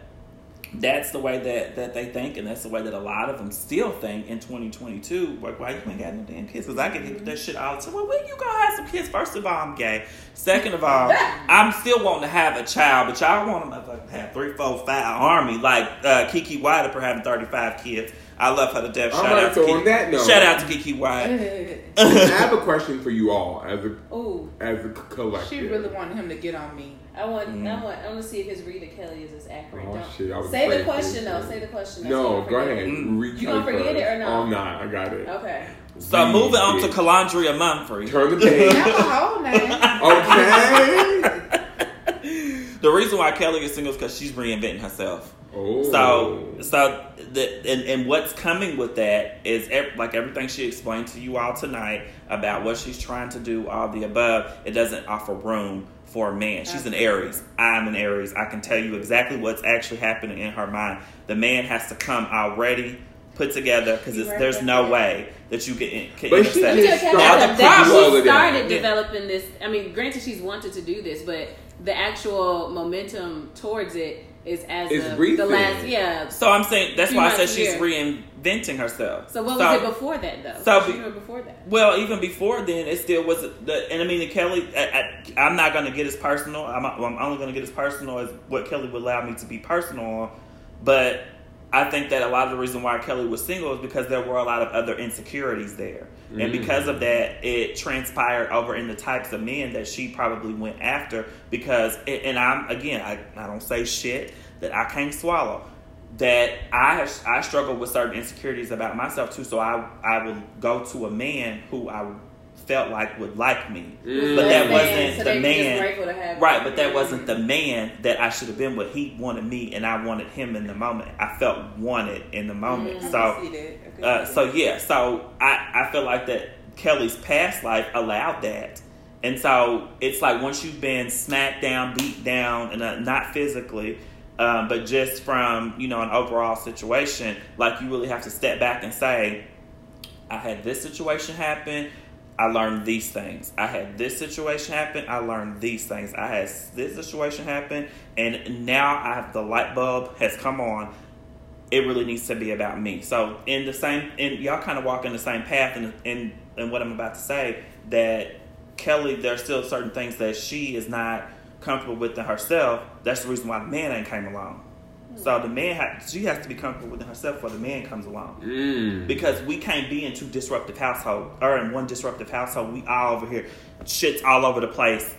that's the way that, that they think, and that's the way that a lot of them still think in 2022. Like, why you ain't got no damn kids? Because I get hit that shit all the time. Well, when you gonna have some kids? First of all, I'm gay. Second of all, I'm still wanting to have a child, but y'all want to have three, four, five army like uh, Kiki White for having 35 kids. I love her to death. All Shout right, out to so Kiki. on that note- Shout out to Kiki White. I have a question for you all as a Ooh, as a collective. She really wanted him to get on me. I want, Mm. I want, I want to see if his Rita Kelly is as accurate. Oh, Don't- shit, I was say the question though. shit. Say the question. though, so No, go ahead. it. Mm. Reach You gonna forget first. it or no? Oh, I'm not. I got it. Okay. So Read moving on to it. Calandria Mumphrey. Turn the page. Not a whole name. okay. The reason why Kelly is single is because she's reinventing herself. Oh. So, so the and, and what's coming with that is ev- like everything she explained to you all tonight about what she's trying to do, all the above. It doesn't offer room for a man. She's an Aries. I'm an Aries. I can tell you exactly what's actually happening in her mind. The man has to come already put together because right there's no that. way that you can, can But she intercept. me just tell Now, the that problem- she Yeah. started developing this. I mean, granted, she's wanted to do this, but the actual momentum towards it is as It's of the last. Yeah. So I'm saying that's why I said months she's here. Reinventing herself. So what was it before that though? so What she be- doing before that? Well, even before then, it still was the. And I mean, Kelly, I, I, I'm not going to get as personal. I'm, I'm only going to get as personal as what Kelly would allow me to be personal on. But I think that a lot of the reason why Kelly was single is because there were a lot of other insecurities there, and mm. because of that, it transpired over in the types of men that she probably went after. Because, and I'm again, I, I don't say shit that I can't swallow that I I struggle with certain insecurities about myself too. So I I would go to a man who I felt like would like me, Mm. but that wasn't so the they were just man. grateful to have Right, but that wasn't the man that I should have been with. He wanted me, and I wanted him in the moment. I felt wanted in the moment. Mm. I So can see that. I uh, see so yeah, so I, I feel like that Kelly's past life allowed that, and so it's like once you've been smacked down, beat down, and uh, not physically, um, but just from you know an overall situation, like you really have to step back and say, I had this situation happen. I learned these things. I had this situation happen. I learned these things. I had this situation happen, and now I have the light bulb has come on it really needs to be about me. So in the same, and y'all kind of walk in the same path, and in, what I'm about to say, that Kelly, there's still certain things that she is not comfortable with in herself. That's the reason why the man ain't came along. So the man, ha- she has to be comfortable within herself before the man comes along. Mm. Because we can't be in two disruptive households, or in one disruptive household. We all over here, shit's all over the place,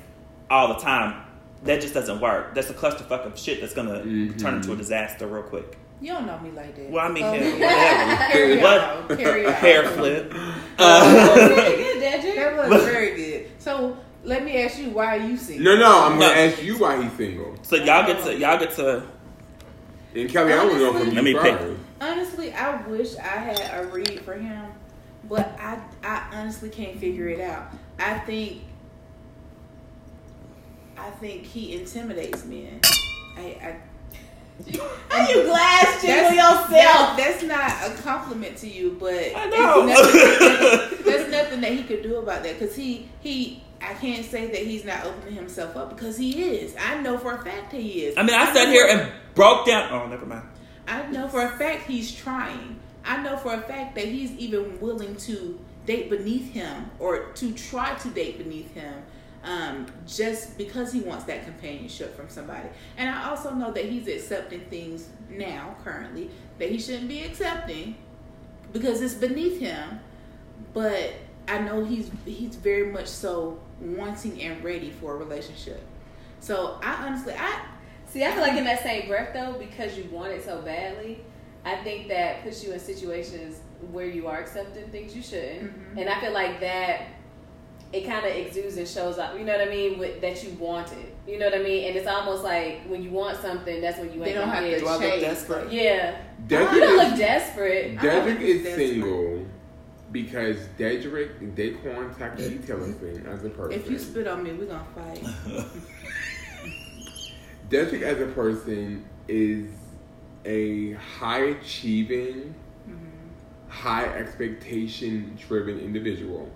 all the time. That just doesn't work. That's a clusterfuck of shit that's gonna Mhm. turn into a disaster real quick. You don't know me like that. Well, I mean, So- hell, whatever. Carry What? carry A hair flip. That was pretty good, Dedrick. That was very good. So let me ask you, why are you single? No, no, I'm No. gonna ask you why he's single. So y'all get to y'all get to. And Kelly, I want to know from you Let me pick. first. Honestly, I wish I had a read for him, but I I honestly can't figure it out. I think I think he intimidates men. I, I How you glass jiggle yourself? That, that's not a compliment to you, but I know. Nothing, there's nothing that he could do about that because he he. I can't say that he's not opening himself up because he is. I know for a fact he is. I mean, I, I sat here and broke down. Oh, never mind. I know for a fact he's trying. I know for a fact that he's even willing to date beneath him or to try to date beneath him um, just because he wants that companionship from somebody. And I also know that he's accepting things now, currently, that he shouldn't be accepting because it's beneath him. But I know he's he's very much so wanting and ready for a relationship. So I honestly, I see. I feel like in that same breath though, because you want it so badly, I think that puts you in situations where you are accepting things you shouldn't, mm-hmm. and I feel like that it kind of exudes and shows up. You know what I mean? With, that you want it. You know what I mean? And it's almost like when you want something, that's when you they don't have to do I look desperate? Yeah, Dedrick you don't look desperate. Dedrick is desperate. single because Dedrick Daquan Takeshi thing as a person. If you spit on me, we're gonna fight. Dedrick as a person is a high achieving, mm-hmm. high expectation driven individual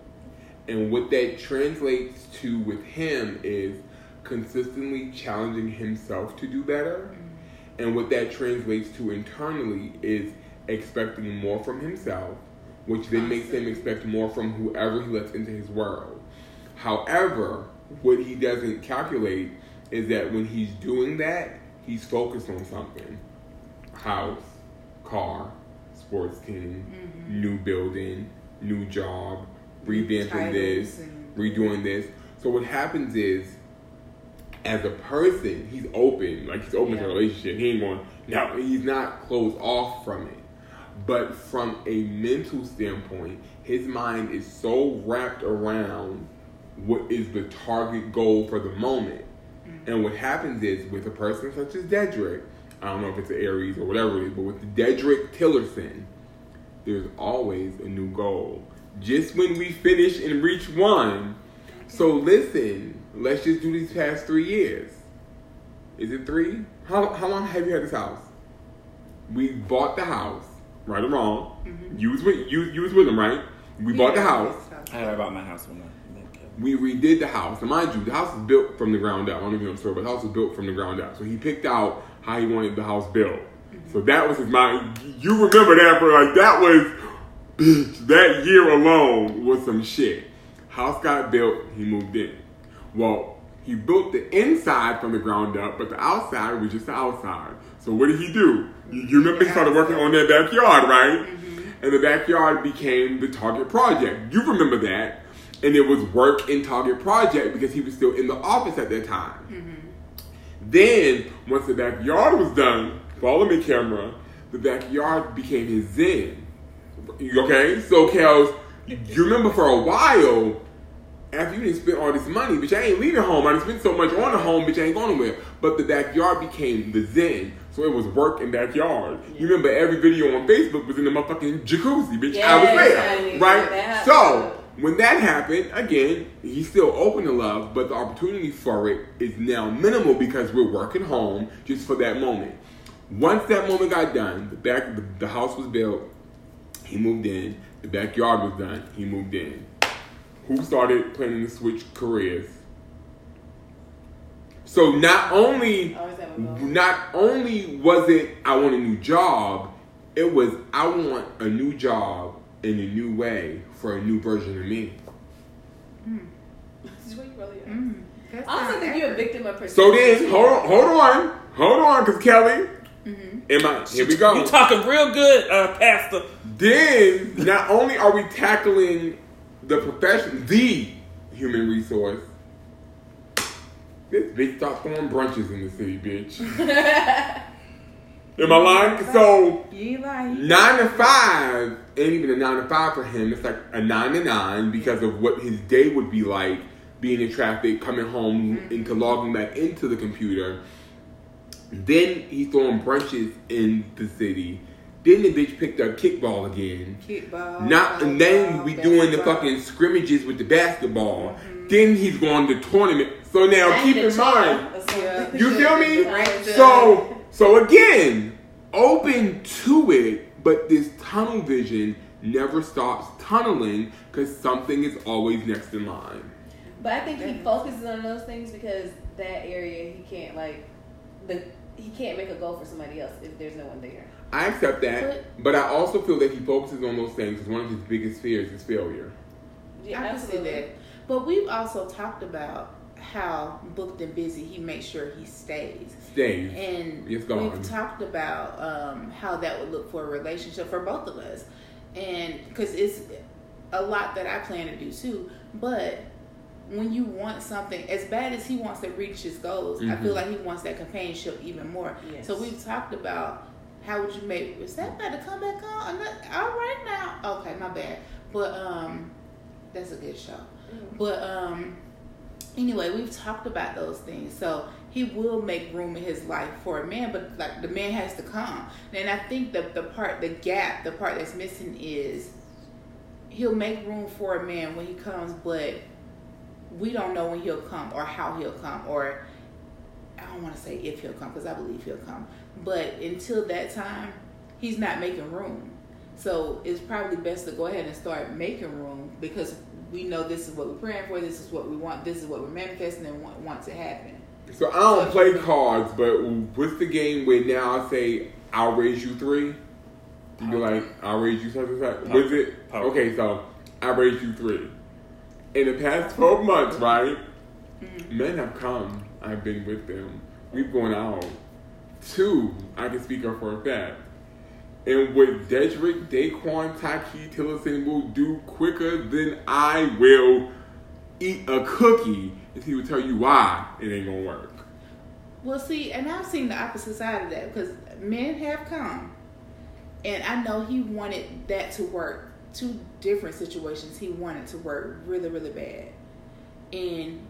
and what that translates to with him is consistently challenging himself to do better. Mm-hmm. And what that translates to internally is expecting more from himself, which then makes him expect more from whoever he lets into his world. However, what he doesn't calculate is that when he's doing that, he's focused on something house, car, sports team, mm-hmm. new building, new job, revamping this, redoing this. So what happens is, as a person, he's open, like he's open yeah. to a relationship. He ain't going now. He's not closed off from it, but from a mental standpoint, his mind is so wrapped around what is the target goal for the moment. Mm-hmm. And what happens is with a person such as Dedrick, I don't know if it's an Aries or whatever it is, but with Dedrick Tillerson, there's always a new goal just when we finish and reach one. So listen, let's just do these past three years. Is it three? How, how long have you had this house? We bought the house, right or wrong. Mm-hmm. You was with you, you was with them, right? We yeah, bought the house. I bought my house when I we redid the house. And mind you, the house was built from the ground up. I don't even know the story, but the house was built from the ground up. So he picked out how he wanted the house built. Mm-hmm. So that was his mind. You remember that for like that was that year alone was some shit. House got built, he moved in. Well, he built the inside from the ground up, but the outside was just the outside. So what did he do? You, you remember he started working on that backyard, right? Mm-hmm. And the backyard became the target project. You remember that. And it was work in target project because he was still in the office at that time. Mm-hmm. Then, once the backyard was done, follow me camera, the backyard became his zen. Okay, so Kels, you remember for a while, after you didn't spend all this money, bitch, I ain't leaving home. I didn't spend so much on the home, bitch, I ain't going nowhere. But the backyard became the zen. So it was work in backyard. Yeah. You remember every video on Facebook was in the motherfucking jacuzzi, bitch. I was there, right? So when that happened, again, he's still open to love, but the opportunity for it is now minimal because we're working home just for that moment. Once that moment got done, the back the, the house was built, he moved in. The backyard was done. He moved in. Who started planning to switch careers? So not only not only was it I want a new job, it was I want a new job in a new way for a new version of me. Mm. Mm. I also think you're a victim of perception. So then, hold on, hold on, hold on, because Kelly, mm-hmm. am I? Here we go. You talking real good, uh, Pastor. Then, not only are we tackling the profession, the human resource, this bitch start throwing brunches in the city, bitch. Am I lying? So nine to five ain't even a nine to five for him. It's like a nine to nine because of what his day would be like being in traffic, coming home, mm-hmm. into logging back into the computer. Then he's throwing brunches in the city. Then the bitch picked up kickball again. Kickball. Not and then we doing the fucking scrimmages with the basketball. Mm-hmm. Then he's going to tournament. So now keep in mind, you feel me? So So again, open to it, but this tunnel vision never stops tunneling because something is always next in line. But I think he focuses on those things because that area he can't like the he can't make a goal for somebody else if there's no one there. I accept that, but I also feel that he focuses on those things because one of his biggest fears is failure. Yeah, I can see that. But we've also talked about how booked and busy he makes sure he stays. Stays. And It's we've talked about um, how that would look for a relationship for both of us. And because it's a lot that I plan to do too. But when you want something, as bad as he wants to reach his goals, I feel Mhm. like he wants that companionship even more. Yes. So we've talked about how would you make is that about to come back on? I'm not- All right now. Okay, my bad. But um that's a good show. But um anyway, we've talked about those things. So he will make room in his life for a man, but like the man has to come. And I think the the part the gap, the part that's missing is he'll make room for a man when he comes, but we don't know when he'll come or how he'll come or I don't want to say if he'll come because I believe he'll come. But until that time, he's not making room. So it's probably best to go ahead and start making room because we know this is what we're praying for, this is what we want, this is what we're manifesting and want, want to happen. So I don't play cards, but what's the game where now I say I'll raise you three? You be like, I'll raise you such and such. Poker. Was it? Poker. Okay, so I raised you three. In the past 12 months, right? Mm-hmm. Men have come. I've been with them. We've gone out. Two, I can speak up for a fact. And what Dedrick, Daquan, Taki, Tillerson will do quicker than I will eat a cookie is he will tell you why it ain't gonna work. Well, see, and I've seen the opposite side of that because men have come, and I know he wanted that to work. Two different situations, he wanted to work really, really bad, and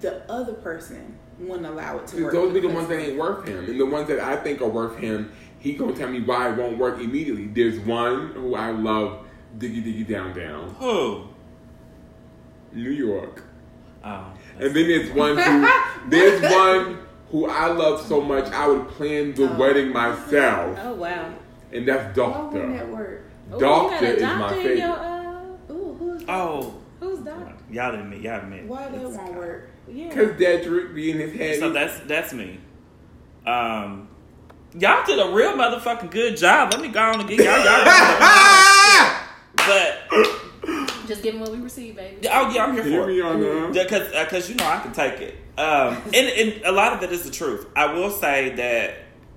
the other person wouldn't allow it to work. Those be the ones that ain't worth him. And the ones that I think are worth him, he gonna tell me why it won't work immediately. There's one who I love, Diggy Diggy Down Down, Who? New York. Oh. And then there's one who there's one who I love so much I would plan the Oh. wedding myself. Oh wow. And that's Why wouldn't that Doctor. work? Ooh, Doctor is my favorite. your, uh, Ooh, who's Oh. who's doctor? Y'all didn't meet. Y'all didn't meet. why that won't work? Yeah. Cause Dedrick be in his head. So that's that's me. Um, y'all did a real motherfucking good job. Let me go on and get y'all. y'all but Just give him what we receive, baby. oh yeah, I'm here Hear for me it. on the Because because you know I can take it. Um, and, and a lot of it is the truth. I will say that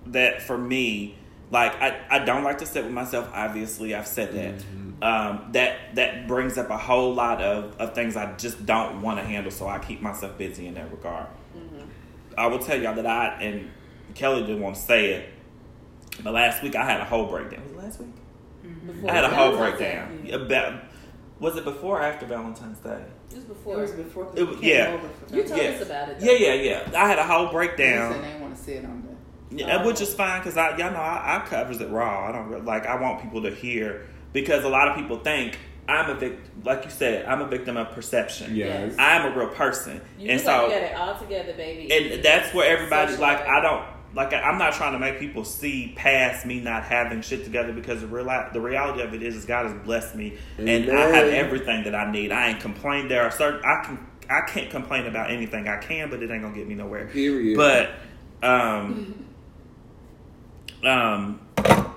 that for me, like I, I don't like to sit with myself. Obviously, I've said that. Um, that that brings up a whole lot of, of things I just don't want to handle. So I keep myself busy in that regard. I will tell y'all that I and Kelly didn't want to say it, but last week I had a whole breakdown. Was it last week? Mm-hmm. Before I had a whole Valentine's breakdown Day. about. Was it before or after Valentine's Day? It was It before. was before 'cause It was- came yeah. You told Yeah. us about it. Yeah, yeah, yeah. I had a whole breakdown. Listen, they want to see it on the. Yeah, oh. which is fine because I, y'all know, I, I covers it raw. I don't like. I want people to hear because a lot of people think I'm a victim. Like you said, I'm a victim of perception. Yes. I'm a real person, You and look like so you got it all together, baby. and that's where everybody Social like. life. I don't like. I'm not trying to make people see past me not having shit together because the real the reality of it is, is God has blessed me and I have everything that I need. I ain't complain. There are certain I can I can't complain about anything I can, but it ain't gonna get me nowhere. Period. But um um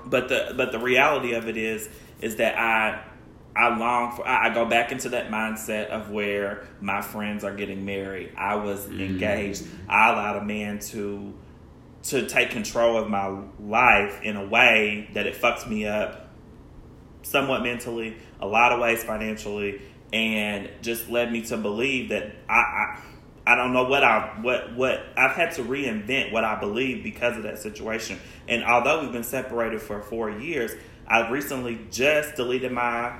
but the but the reality of it is is that I I long for I, I go back into that mindset of where my friends are getting married. I was engaged. I allowed a man to to take control of my life in a way that it fucks me up somewhat mentally, a lot of ways financially, and just led me to believe that I, I I don't know what I what what I've had to reinvent what I believe because of that situation. And although we've been separated for four years, I've recently just deleted my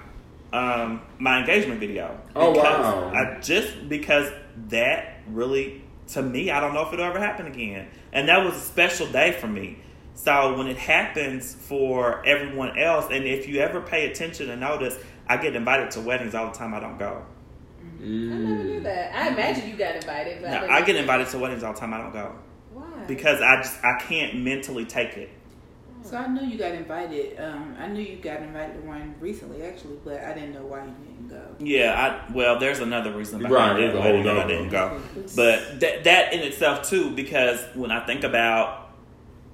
um my engagement video. Oh, wow. I just because that really to me, I don't know if it'll ever happen again. And that was a special day for me. So when it happens for everyone else, and if you ever pay attention and notice, I get invited to weddings all the time. I don't go. I never knew that. I imagine you got invited, but No, didn't I get invited to weddings all the time. I don't go Why? because I just I can't mentally take it. So I knew you got invited. Um, I knew you got invited to one recently, actually, but I didn't know why you didn't go. Yeah, I well, there's another reason behind Right, it there's why I didn't- I didn't go. But that that in itself too, because when I think about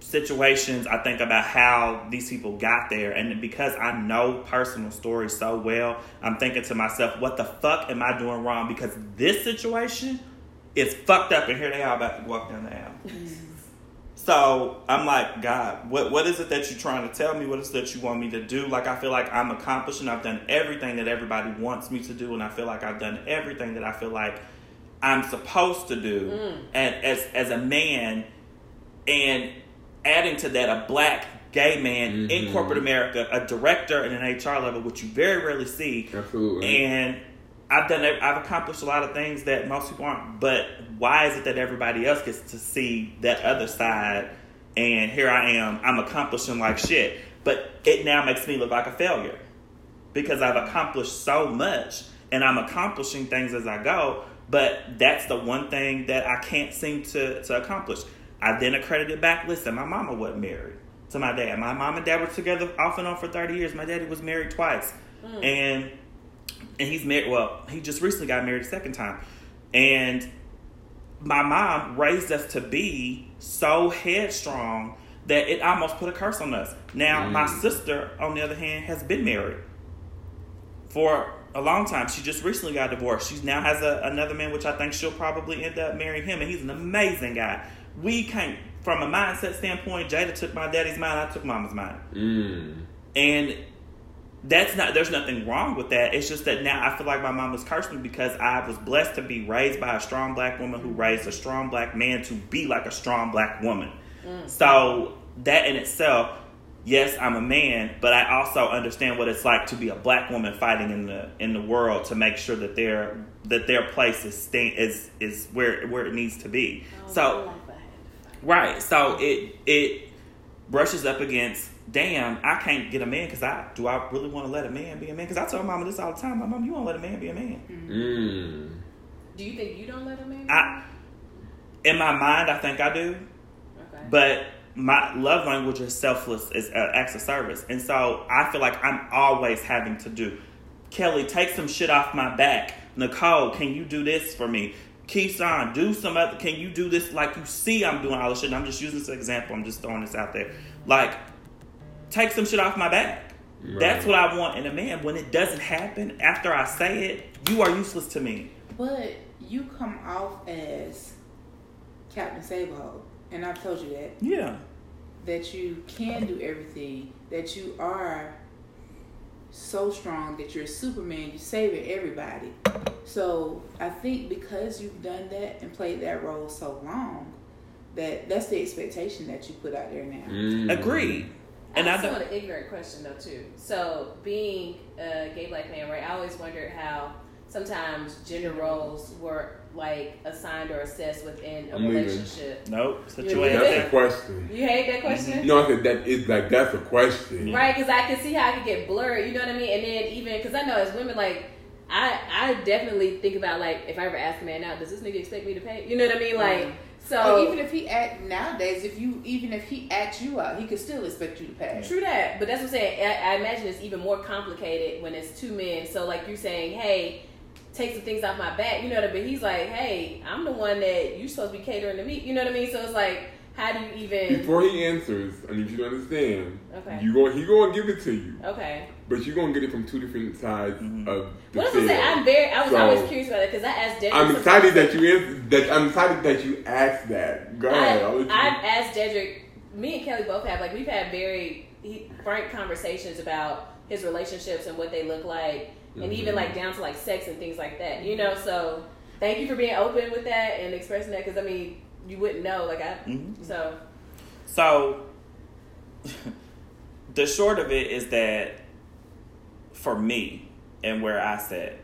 situations, I think about how these people got there, and because I know personal stories so well, I'm thinking to myself, what the fuck am I doing wrong? Because this situation is fucked up, and here they are about to walk down the aisle. So I'm like, God, what what is it that you're trying to tell me? What is it that you want me to do? Like I feel like I'm accomplished and I've done everything that everybody wants me to do, and I feel like I've done everything that I feel like I'm supposed to do, and as as a man, and adding to that a black gay man in Mhm. corporate America, a director at an HR level, which you very rarely see, Absolutely. and I've done, I've accomplished a lot of things that most people aren't. But why is it that everybody else gets to see that other side? And here I am, I'm accomplishing like shit. But it now makes me look like a failure because I've accomplished so much and I'm accomplishing things as I go. But that's the one thing that I can't seem to, to accomplish. I then accredited back. Listen, my mama wasn't married to my dad. My mom and dad were together off and on for 30 years. My daddy was married twice. Mm. And and he's married. Well, he just recently got married a second time, and my mom raised us to be so headstrong that it almost put a curse on us. Now, my Mm. sister, on the other hand, has been married for a long time. She just recently got divorced. She now has a, another man, which I think she'll probably end up marrying him, and he's an amazing guy. We can't, from a mindset standpoint, Jada took my daddy's mind, I took mama's mind. Mm. And that's not there's nothing wrong with that. It's just that now I feel like my mom was cursed me because I was blessed to be raised by a strong black woman who raised a strong black man to be like a strong black woman. So that in itself, yes, I'm a man, but I also understand what it's like to be a black woman fighting in the in the world to make sure that their that their place is sta- is is where where it needs to be. So Right. So it it brushes up against. Damn, I can't get a man because I do. I really want to let a man be a man? Because I tell my Mama this all the time. My mom, you want to let a man be a man? Mm. Do you think you don't let them in? I, in my mind, I think I do, okay. but my love language is selfless, is uh, acts of service, and so I feel like I'm always having to do. Kelly, take some shit off my back. Nicole, can you do this for me? Kesawn, do some other. Can you do this? Like you see, I'm doing all this shit. And I'm just using this example. I'm just throwing this out there. Like, take some shit off my back. Right. That's what I want in a man. When it doesn't happen after I say it, you are useless to me. But you come off as Captain Sabo, and I've told you that Yeah. that you can do everything, that you are so strong that you're Superman, you're saving everybody. So I think because you've done that and played that role so long, that that's the expectation that you put out there now. Mm. Agreed. And I I also don't. an ignorant question though too. So being a gay black man, right? I always wondered how sometimes gender roles were like assigned or assessed within a I'm leaving. relationship. Nope. Situation. That's a question. You hate that question? Mm-hmm. No, I said that is like that's a question. Right, because I can see how I could get blurred. You know what I mean? And then even because I know as women, like I, I definitely think about like if I ever ask a man out, does this nigga expect me to pay? You know what I mean? Like. So. Or even if he act nowadays, if you even if he acts you out, he could still expect you to pay. True that, but that's what I'm saying. I, I imagine it's even more complicated when it's two men. So like you're saying, hey, take some things off my back. You know what I mean? But he's like, hey, I'm the one that you're supposed to be catering to me. You know what I mean? So it's like, how do you even? Before he answers, I need you to understand. Okay. You go, he gonna give it to you, Okay. But you're gonna get it from two different sides Mhm. of the Well, that's what I'm saying. I'm very. I was So, always curious about that because I asked Dedrick. I'm excited that you answered, that I'm excited that you asked that. Go ahead. I'll I, let you- I've asked Dedrick. Me and Kelly both have like we've had very he- frank conversations about his relationships and what they look like, and even Mhm. like down to like sex and things like that. You know, so thank you for being open with that and expressing that because I mean you wouldn't know like I Mhm. so So, the short of it is that for me and where I sit,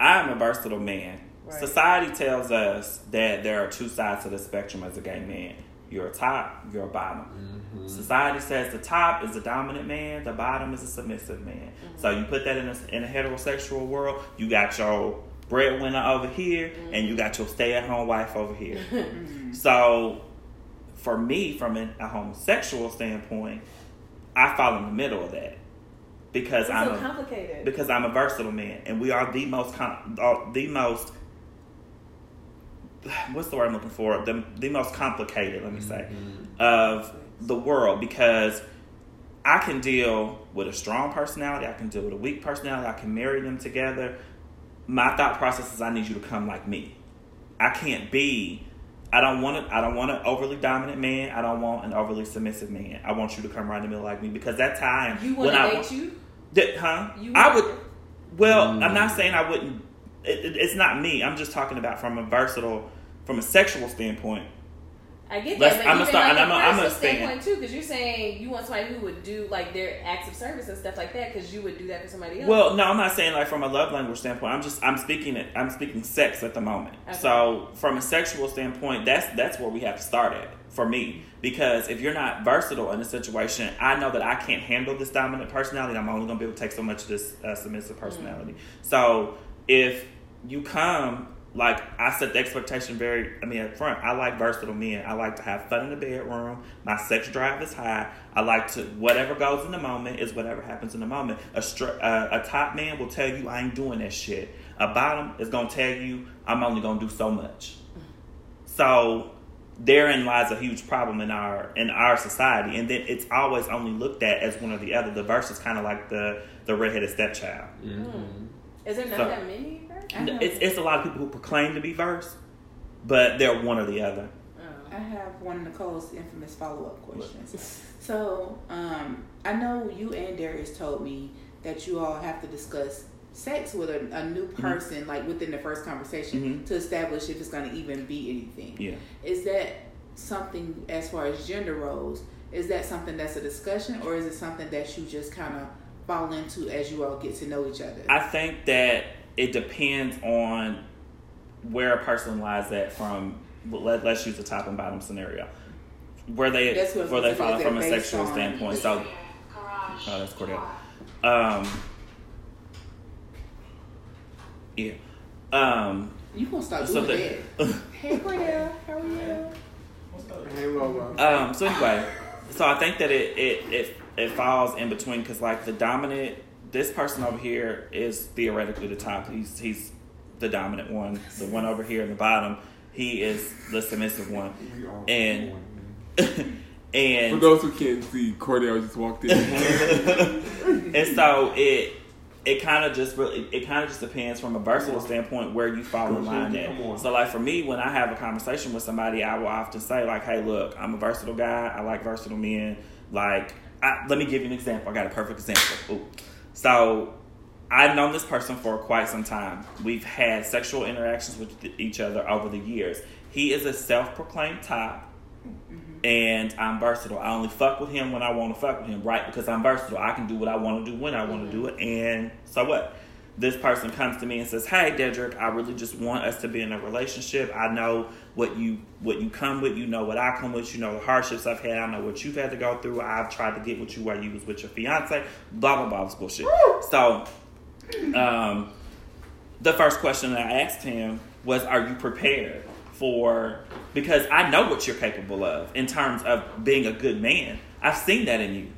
I'm a versatile man. Right. Society tells us that there are two sides to the spectrum as a gay man. You're a top, you're a bottom. Mhm. Society says the top is a dominant man, the bottom is a submissive man. Mm-hmm. So you put that in a, in a heterosexual world, you got your breadwinner over here, mm-hmm. and you got your stay at home wife over here. Mm-hmm. So for me, from an, a homosexual standpoint, I fall in the middle of that because It's I'm so a, complicated. because I'm a versatile man, and we are the most com- the most what's the word I'm looking for the the most complicated. Let me say mm-hmm. of the world because I can deal with a strong personality, I can deal with a weak personality, I can marry them together. My thought process is I need you to come like me. I can't be I don't want to I don't want an overly dominant man. I don't want an overly submissive man. I want you to come right in the middle like me because that's how I am. you want to wa- date you? That, huh? You I would. Well, Mm. I'm not saying I wouldn't. It, it- it's not me. I'm just talking about from a versatile, from a sexual standpoint. I get Let's- that, but I'ma even start- like and a I'm a- I'm a personal fan. standpoint too, because you're saying you want somebody who would do like their acts of service and stuff like that, because you would do that for somebody else. Well, no, I'm not saying like from a love language standpoint. I'm just I'm speaking it. I'm speaking sex at the moment. Okay. So from a sexual standpoint, that's that's where we have to start at for me. Because if you're not versatile in a situation, I know that I can't handle this dominant personality. I'm only gonna be able to take so much of this uh, submissive personality. So if you come like I set the expectation very, I mean, up front. I like versatile men. I like to have fun in the bedroom. My sex drive is high. I like to whatever goes in the moment is whatever happens in the moment. A str- uh, a top man will tell you I ain't doing that shit. A bottom is gonna tell you I'm only gonna do so much. So therein lies a huge problem in our in our society, and then it's always only looked at as one or the other. The verse is kind of like the the redheaded stepchild. is there not so- that many? Right? I know. It's it's a lot of people who proclaim to be verse, but they're one or the other. I have one of Nicole's infamous follow up questions. So, um, I know you and Darius told me that you all have to discuss sex with a, a new Mm-hmm. person, like within the first conversation, Mhm. to establish if it's going to even be anything. Yeah. Is that something as far as gender roles? Is that something that's a discussion, or is it something that you just kind of fall into as you all get to know each other? I think that it depends on where a person lies at from. Let, let's use the top and bottom scenario, where they That's what I was where they gonna follow from a sexual standpoint. So, oh, that's Cordell. Um, yeah. Um, you gonna stop so doing the- that? Hey, Cordell, how are you? Hey, Lola. Um, so anyway, so I think that it it it, it falls in between because like the dominant, this person over here is theoretically the top. He's he's the dominant one. The one over here in the bottom, he is the submissive one. We are And- one. For and those who can't see, Cordell just walked in. and so it it kind of just really it kind of just depends from a versatile standpoint where you fall in line Come on. at. So like for me, when I have a conversation with somebody, I will often say like, "Hey, look, I'm a versatile guy. I like versatile men. Like, I, let me give you an example. I got a perfect example. Ooh. So I've known this person for quite some time. We've had sexual interactions with each other over the years. He is a self-proclaimed top and I'm versatile. I only fuck with him when I want to fuck with him, right? Because I'm versatile. I can do what I want to do when I want to do it, and so what? This person comes to me and says, "Hey, Dedrick, I really just want us to be in a relationship. I know what you what you come with. You know what I come with. You know the hardships I've had. I know what you've had to go through. I've tried to get with you while you was with your fiance. Blah blah blah. This bullshit. So, um, the first question that I asked him was, "Are you prepared for?" Because I know what you're capable of in terms of being a good man. I've seen that in you.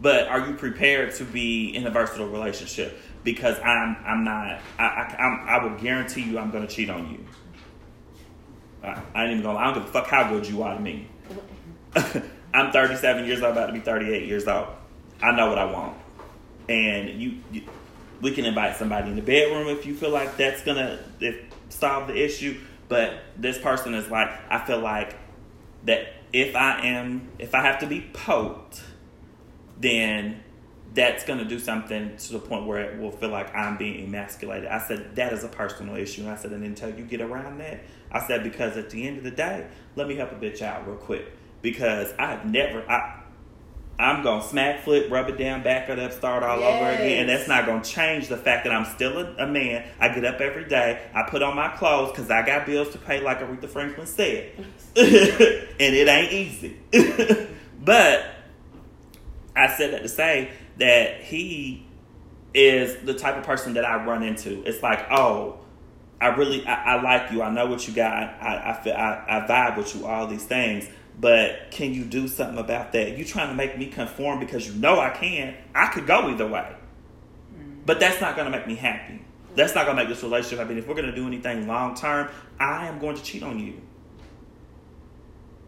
But are you prepared to be in a versatile relationship? Because I'm, I'm not. I, I, I'm, I will guarantee you, I'm going to cheat on you. I, I ain't even gonna. I don't give a fuck how good you are to me. I'm 37 years old, about to be 38 years old. I know what I want, and you, you we can invite somebody in the bedroom if you feel like that's gonna if, solve the issue. But this person is like, I feel like that if I am, if I have to be poked, then that's going to do something to the point where it will feel like I'm being emasculated. I said, that is a personal issue. And I said, and until you get around that, I said, because at the end of the day, let me help a bitch out real quick. Because I've never, I, I'm going to smack flip, rub it down, back it up, start all over again. And that's not going to change the fact that I'm still a, a man. I get up every day. I put on my clothes because I got bills to pay, like Aretha Franklin said. and it ain't easy. but I said that to say that he is the type of person that I run into. It's like, oh, I really, I, I like you. I know what you got. I, I, feel, I, I vibe with you. All these things. But can you do something about that? You trying to make me conform because you know I can. I could go either way. Mm. But that's not going to make me happy. That's not going to make this relationship happy. If we're going to do anything long term, I am going to cheat on you.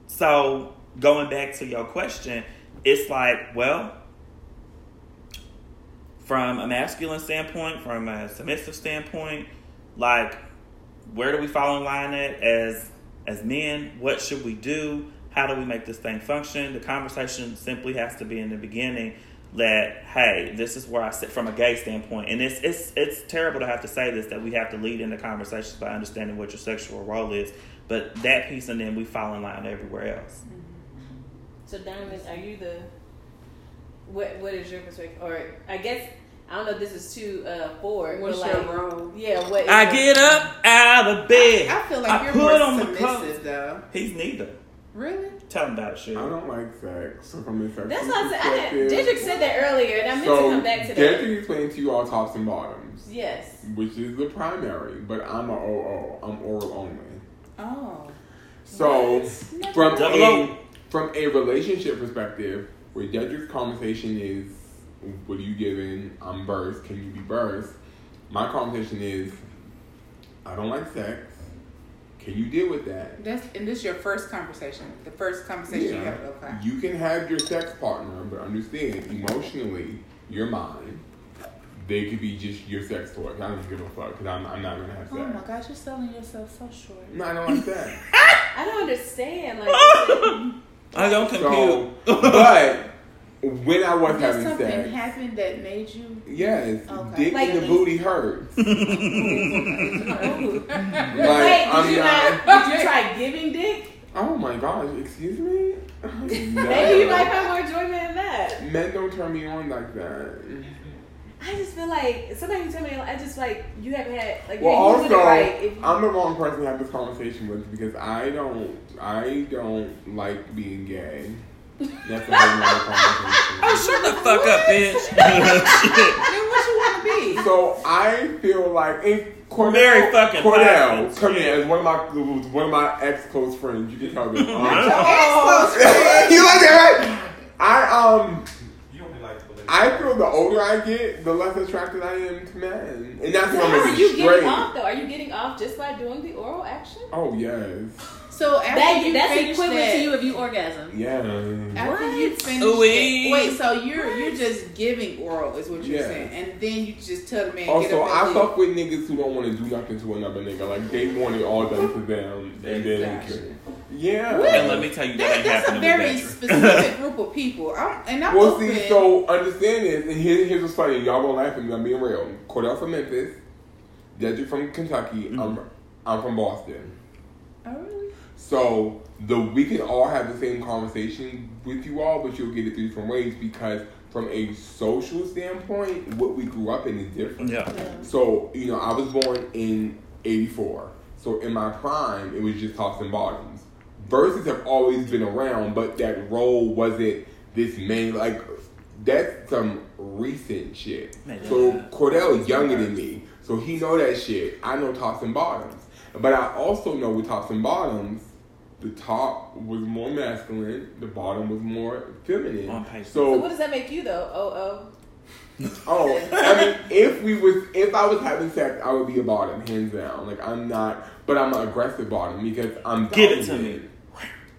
So, going back to your question, it's like, well, from a masculine standpoint, from a submissive standpoint, like, where do we fall in line at as as men? What should we do? How do we make this thing function? The conversation simply has to be in the beginning that hey, this is where I sit from a gay standpoint, and it's it's it's terrible to have to say this that we have to lead into conversations by understanding what your sexual role is, but that piece and then we fall in line everywhere else. So, Diamond, are you the what? What is your perspective? Or I guess I don't know. if This is too uh, forward. What's but your role? Yeah. What? is I your- get up out of bed. I feel like I you're put more on the clothes. submissive, though. He's neither. Really? Tell him about it, shit. I don't like sex. So from a sexual That's what I said. I didn't, Dedrick said that earlier, and I meant so to come back to that. Dedrick explained to you all tops and bottoms, Yes. which is the primary, but I'm a OO. I'm oral only. Oh. So What? from Double a O. from a relationship perspective, where Dedrick's conversation is, "What are you giving? I'm verse. Can you be verse?" My conversation is, "I don't like sex. Can you deal with that?" That's and this is your first conversation. The first conversation you Yeah. have. Okay. You can have your sex partner, but understand emotionally, you're mine. They could be just your sex toy. I don't give a fuck because I'm, I'm not gonna have oh sex. Oh sex. my gosh, you're selling yourself so short. No, I don't like that. I don't understand. Like, I don't so, compute. but when I was Did having something sex, happen that made you? yes, Okay. dick Like- in the booty hurts. Oh, like, did I'm you not- not? Did you try giving dick? Oh my gosh, excuse me. No. Maybe you might find more enjoyment in that. Men don't turn me on like that. I just feel like sometimes you tell me, I just like you haven't had like Well, you're using also, it right. If you, I'm the wrong person to have this conversation with because I don't, I don't like being gay. That's a whole nother conversation. Oh, shut the fuck up, bitch. Then what you want to be? So I feel like in Cordell, Very fucking Cordell, violent. come here as one of my one of my ex close friends. You can tell me. Um, Oh, you like that, right? I um. You don't like I feel the older I get, the less attracted I am to men, and that's so what how I'm are gonna you be getting off though? Are you getting off just by doing the oral action? Oh yes, So after That, you that's equivalent that, to you if you orgasm. yeah. After you What? finish Ooh-wee. wait, so you're you're just giving oral is what you're Yeah. saying, and then you just tell the man get Also, up I fuck with niggas who don't want to do nothing to another nigga. Like they want it all done to them, and then Exactly. yeah. and let me tell you, that, That, ain't that's a very specific group of people. I'm, and I'm Well, open. see, so understand this, and here, here's what's funny. Y'all gonna laugh at me. I'm being real. Cordell from Memphis, Dedrick from Kentucky. I'm mm-hmm. I'm from Boston. oh, really? So the we can all have the same conversation with you all, but you'll get it three different ways because from a social standpoint, what we grew up in is different. Yeah. So you know, I was born in '84. So in my prime, it was just tops and bottoms. Verses have always been around, but that role wasn't this main like. That's some recent shit. Man, So yeah. Cordell is younger than me, so he know that shit. I know tops and bottoms, but I also know with tops and bottoms, the top was more masculine, the bottom was more feminine. On paper. So what does that make you though? Oh oh. oh, I mean, if we was, if I was having sex, I would be a bottom, hands down. Like I'm not, but I'm an aggressive bottom because I'm Give it to me.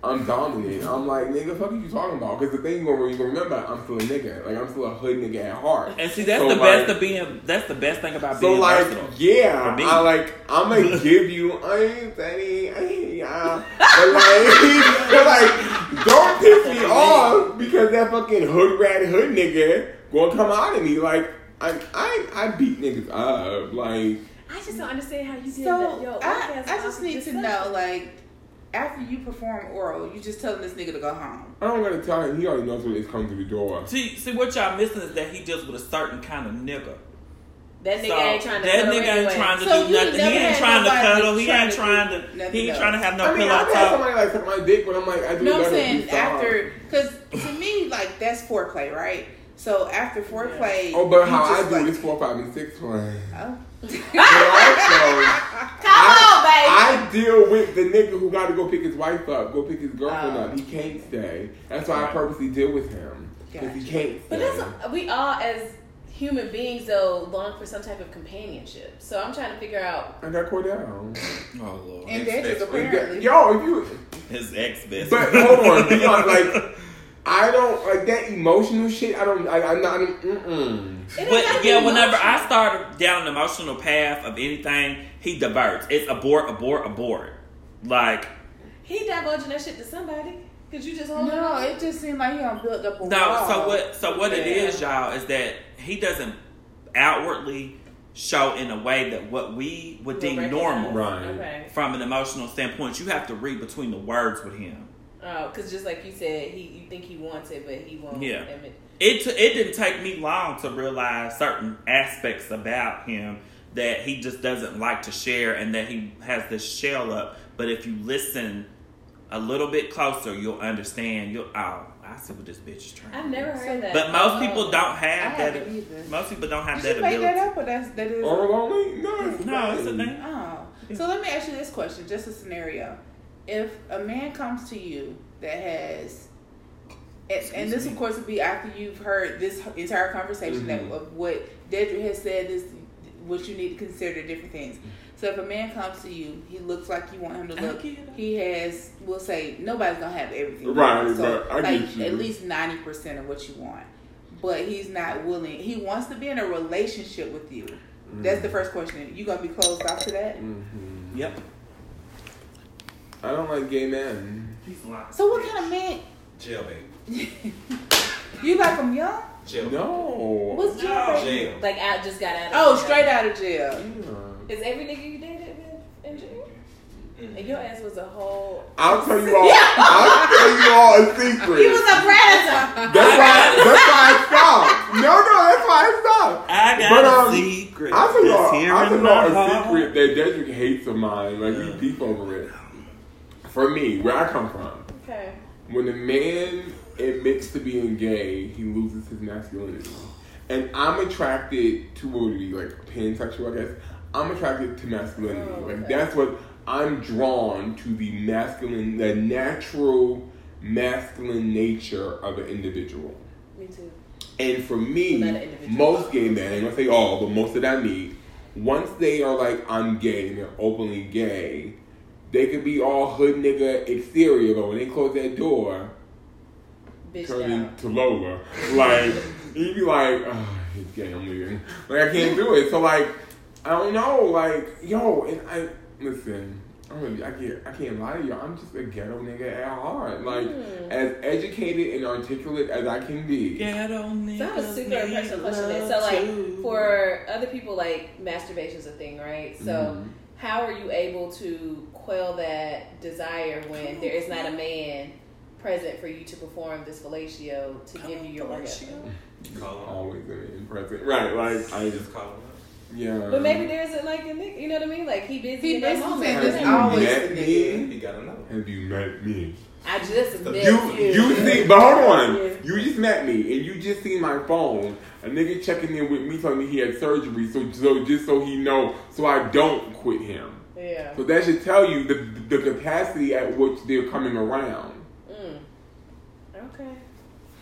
I'm dominant. I'm like, nigga, fuck are you talking about? Because the thing you gonna you gonna remember, I'm still a nigga. Like I'm still a hood nigga at heart. And see, that's So, the like- best of being. That's the best thing about being So being like, versatile. yeah, For me. I like, I'm gonna give you, I ain't Benny, I ain't yeah, but like, but like, don't piss me off because that fucking hood rat hood nigga gonna come out of me. Like, I, I, I beat niggas up. Like, I just don't understand how you did that. So Yo, I, I just need to know, like, after you perform oral, you just telling this nigga to go home. I don't gotta tell him. He already knows when it's coming to the door. See, see what y'all missing is that he deals with a certain kind of nigga. That nigga So, ain't trying to that cuddle nigga ain't trying to So do nothing. He never ain't trying to cuddle. He ain't trying to. He ain't else. trying to have no I mean, pillow I've had talk. somebody like suck my dick, but I'm like, I do You know what I'm saying? After, because to me, like, that's foreplay, right? So after foreplay, Oh, but you how I just do like- it is four, five, and six play. Oh. Also, Come on, baby. I deal with the nigga who got to go pick his wife up, go pick his girlfriend Oh. up. He can't stay. That's why I purposely deal with him because he can't But stay. that's we all as human beings though long for some type of companionship. So I'm trying to figure out. I got Cordell. Oh lord, oh, And Dedrick Ex- apparently. Yo, if you his ex best. But hold on, be like I don't like that emotional shit. I don't. I, I'm not. I'm, mm-mm. But gotta yeah, whenever. I start down an emotional path of anything, he diverts. It's abort, abort, abort. Like he divulging that shit to somebody. Cause you just holding No, on. it just seemed like he don't build up a no. wall. So what? So what it Yeah. is, y'all, is that he doesn't outwardly show in a way that what we would deem normal Right. Okay. from an emotional standpoint. You have to read between the words with him. Oh, because just like you said, he you think he wants it, but he won't. Yeah. admit- It t- it didn't take me long to realize certain aspects about him that he just doesn't like to share, and that he has this shell up. But if you listen a little bit closer, you'll understand. You'll oh, I see what this bitch is trying. I've never do. heard that. But most Oh. people don't I have that. either. Most people don't have Did that you make ability. that up or that's that is? Oral only? No, No, it's a fine. thing. Oh, so let me ask you this question, just a scenario. If a man comes to you that has, and, and this of course would be after you've heard this entire conversation Mhm. that of what Dedrick has said is what you need to consider different things. So if a man comes to you, he looks like you want him to look. He has, we'll say, nobody's gonna have everything. Right, So right. I like get you. at least ninety percent of what you want, but he's not willing. He wants to be in a relationship with you. That's the first question. You gonna be closed off to that? Mhm. Yep. I don't like gay men. He's lying. So what kind of man? Jail, baby. You like him young? Jail. No. What's No. jail? Jail. like out just got out. of Oh, jail. straight out of jail. Yeah. Is every nigga you dated been in jail? And your ass was a whole. I'll tell you all. I'll tell you all a secret. He was a predator. That's why. That's why I stopped. No, no, that's why I stopped. I got But, a um, secret. I'll tell you all. I'll tell you all a secret that Dedrick hates of mine. Like we beef over it. For me, where I come from, Okay. when a man admits to being gay, he loses his masculinity. And I'm attracted to what would be like pansexual, I guess. I'm attracted to masculinity. Oh, Like that's what I'm drawn to the masculine, the natural masculine nature of an individual. Me too. And for me, Well, not an individual. most gay men, I'm gonna say all, but most that I meet, once they are like, I'm gay and they're openly gay, they could be all hood nigga exterior, but when they close that door, Bitch turn down. into Lola. Like, you'd be like, oh, he's gay, I'm leaving. Like, I can't do it. So, like, I don't know. Like, yo, and I, listen, I'm really, I can't, I can't lie to you. I'm just a ghetto nigga at heart. Like, Hmm. as educated and articulate as I can be. Ghetto So I have a super need personal question. Then. So, like, too. for other people, like masturbation's a thing, right? So, Mhm. how are you able to quell that desire when there is not a man present for you to perform this fellatio to give you your orgasm? Call him. always in present. Right, like I just Just call him yeah. But maybe there isn't like a nigga, you know what I mean? Like he busy He in that busy, moment. man. Have There's you always met me? nigga. You gotta know. Have you met me? I just met You you. you see, but hold on. Yeah. You just met me, and you just seen my phone. A nigga checking in with me, telling me he had surgery, so so just so he know, so I don't quit him. Yeah. So that should tell you the the capacity at which they're coming around. Mm. Okay.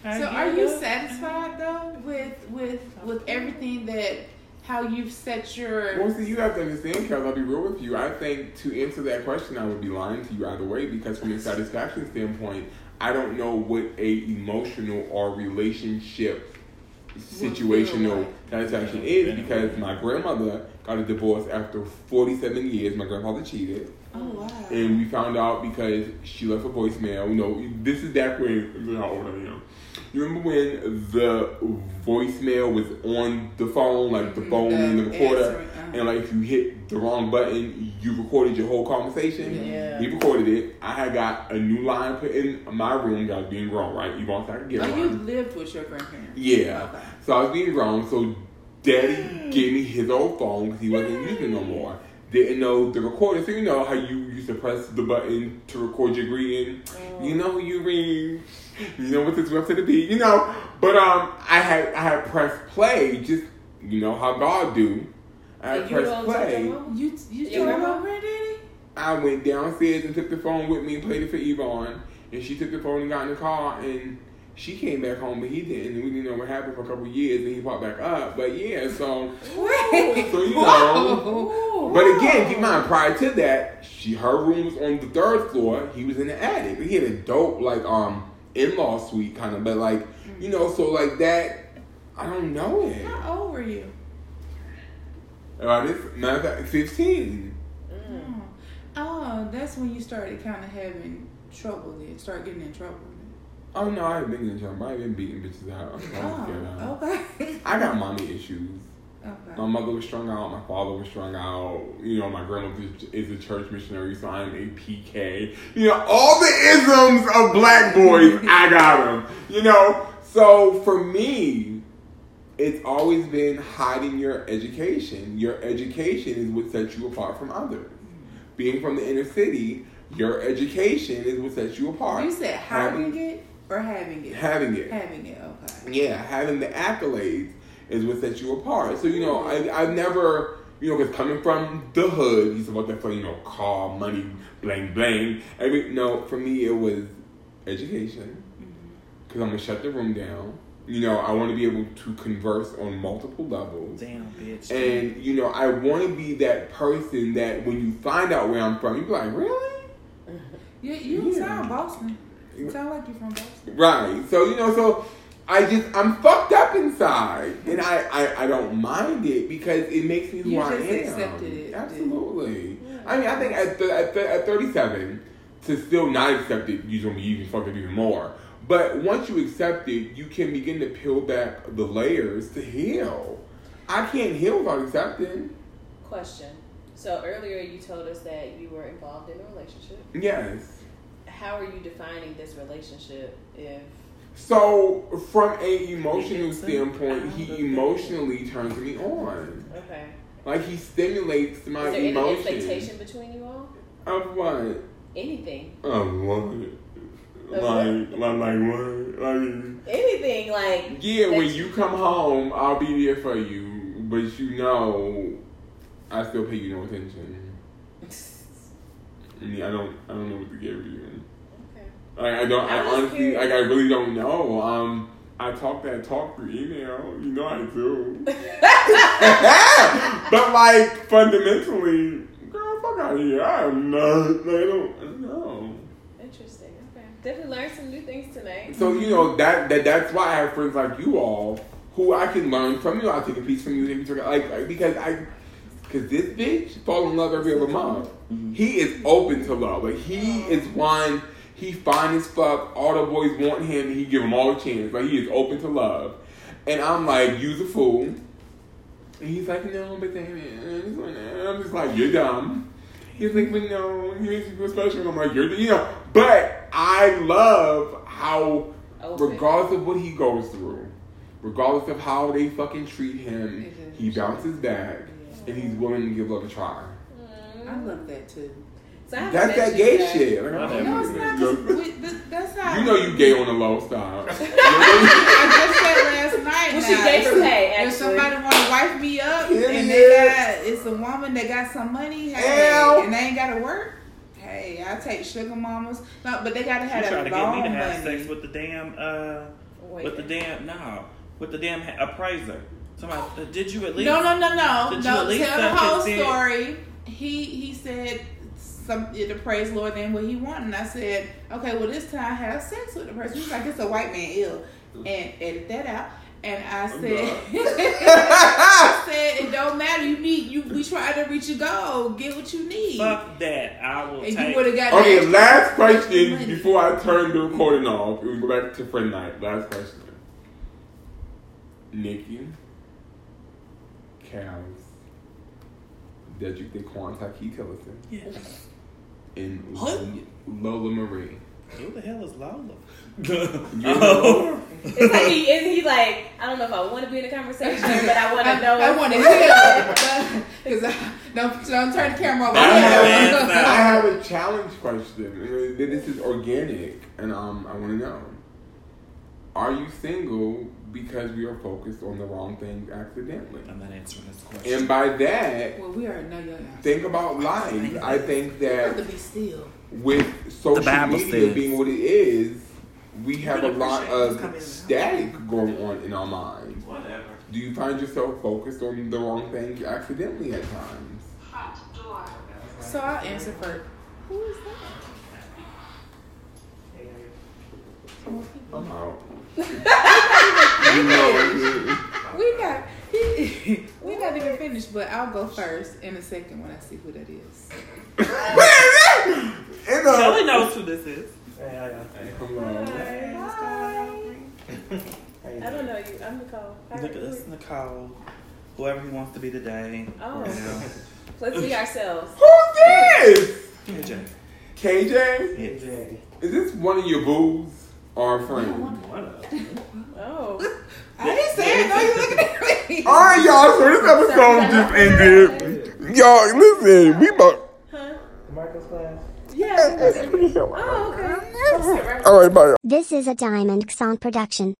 So are you satisfied though with with with everything that how you've set your Well, see, you have to understand, Kel. I'll be real with you. I think to answer that question, I would be lying to you either way because, from a satisfaction standpoint, I don't know what a emotional or relationship situational satisfaction is because my grandmother got a divorce after 47 years. My grandfather cheated. Oh wow. And we found out because she left a voicemail. You know, this is back when, how old I am. You remember when the voicemail was on the phone, like the phone in the The recorder, uh-huh. and like if you hit the wrong button, you recorded your whole conversation. Yeah. He recorded it. I had got a new line put in my room. I was being grown, right? You want to could get Oh, one. you lived with your grandparents. Yeah. Okay. So I was being grown. So daddy gave me his old phone because he wasn't using it no more. didn't know the recorder. So you know how you used to press the button to record your greeting. You know who you ring. You know what this website to be. You know, but um, I had I had pressed play. Just you know how God do. I had pressed play. your? You you Your told grandma? granddaddy? I went downstairs and took the phone with me and played it for Yvonne. And she took the phone and got in the car and she came back home, but he didn't. And we didn't know what happened for a couple of years. And he popped back up. But yeah, so Wait. so you know. But again, keep in mind, prior to that, she her room was on the third floor. He was in the attic. But he had a dope like um in law suite kind of, but like you know, so like that. I don't know it. How old were you? Uh, this matter of fact, fifteen. Oh. oh, that's when you started kind of having trouble. Then start getting in trouble. Oh no, I ain't been in trouble. I ain't been beating bitches out. I'm oh, scared out. Oh, okay. I got mommy issues. Okay. My mother was strung out. My father was strung out. You know, my grandmother is a church missionary, so I'm a PK. You know, all the isms of black boys, I got them. You know, so for me, it's always been hiding your education. Your education is what sets you apart from others. Being from the inner city, your education is what sets you apart. You said Having- it or having it? Having it. Having it. Okay. yeah, having the accolades is what sets you apart. So you know, I I've never you know, because coming from the hood, he's about that for you know, car, money, bling bling. Every no, for me it was education, mm-hmm. because I'm gonna shut the room down. You know, I want to be able to converse on multiple levels. Damn, bitch. And you know, I want to be that person that when you find out where I'm from, you be like, really? You you Yeah. sound Boston. You sound like you're from Boston. Right. So you know, so I just I'm fucked up inside, and I I, I don't mind it because it makes me who You I just am. accepted it. Absolutely. I mean, I think at th- at, th- at 37, to still not accept it, you're gonna be even fucked up even more. But once you accept it, you can begin to peel back the layers to heal. I can't heal without accepting. Question. So earlier you told us that you were involved in a relationship. Yes. How are you defining this relationship if So from a emotional standpoint, oh, he emotionally turns me on. okay. Like he stimulates my Is there any emotions. expectation between you all? Of what? Anything. Of what? Like, like, like what? Like, Anything like yeah, when you come home, I'll be there for you. But you know, I still pay you no attention. I mean, I don't, I don't know what to give you. Like, I don't, I I honestly, curious. like, I really don't know. Um, I talk that talk through email. You know I do. but like fundamentally, girl, fuck out of here. I'm not. Like, I don't, I don't know. Interesting. Okay. Definitely learned some new things tonight. So you know that, that that's why I have friends like you all who I can learn from you. I take a piece from you, take a piece like, like because I because this bitch fall in love every other month. He is open to love. Like he is one. He fine as fuck. All the boys want him. and He give them all a chance. Like he is open to love. And I'm like, you's a fool. And he's like, no, but then and I'm just like, you're dumb. He's like, but no, he makes me feel special. And I'm like, you're, the, you know. But I love how, Open. regardless of what he goes through, regardless of how they fucking treat him, he bounces back and he's willing to give love a try. I love that too. So That's that mentioned gay that- shit. Like, I don't No, it's not. Just, we, th- that's how. You know you gay on the low style. I just said last night. Well, she now, gay if- for pay, If somebody want to wife me up Yeah, and yeah. they got it's a woman that got some money, hey, Ew. and they ain't got to work. Hey, I take sugar mamas. No, but they got to She have tried that to get me to have money. sex with the damn, uh, Wait. with the damn, no, with the damn ha- appraiser. Somebody, uh, did you at least? No, no, no, no, Did you no. at least Tell the whole his dick? story. He he said some the praise Lord then what he wanted. And I said, okay, well this time I have sex with the person. He's like, it's a white man ill, and edit that out. And I oh, said, I said it don't matter. You need you. We try to reach a goal. Get what you need. Fuck that. I will and you would have got. Okay, last question money. before I turn the recording off. We go back to friend night. Last question. Nikki, Cows, Dedrick DeQuan, Key Tillison, Yes. And Huh? Lola Marie. Who the hell is Lola? You oh. It's like he, is he like, I don't know if I want to be in a conversation, but I want to know. I, I want to hear. Cause I, don't don't turn the camera over. I have, I have a challenge question. This is organic, and um, I want to know: Are you single because we are focused on the wrong things accidentally? I'm not answering this question. And by that, Well, we already know your think about life. I think You have to that be still. with social media says- being what it is, we have a lot appreciate this coming of static going on in our minds. Whatever. Do you find yourself focused on the wrong things accidentally at times? So I'll answer first. Who is that? I'm out. We not we not even finished, but I'll go first in a second when I see who that is. In the- Kelly knows who this is. Hello. I don't know you. I'm Nicole. Hi. Look at this, Nicole. Whoever he wants to be today. Oh. Yeah. Let's be ourselves. Who's this? KJ. KJ? Yes. Is this one of your boos or a friend? Oh. I didn't say it. No, you looking at me. Alright, y'all, so this episode just ended. Y'all, listen, we about. Marcos class. Yeah. Oh, okay. Alright, bye. This is a Diamond Sound production.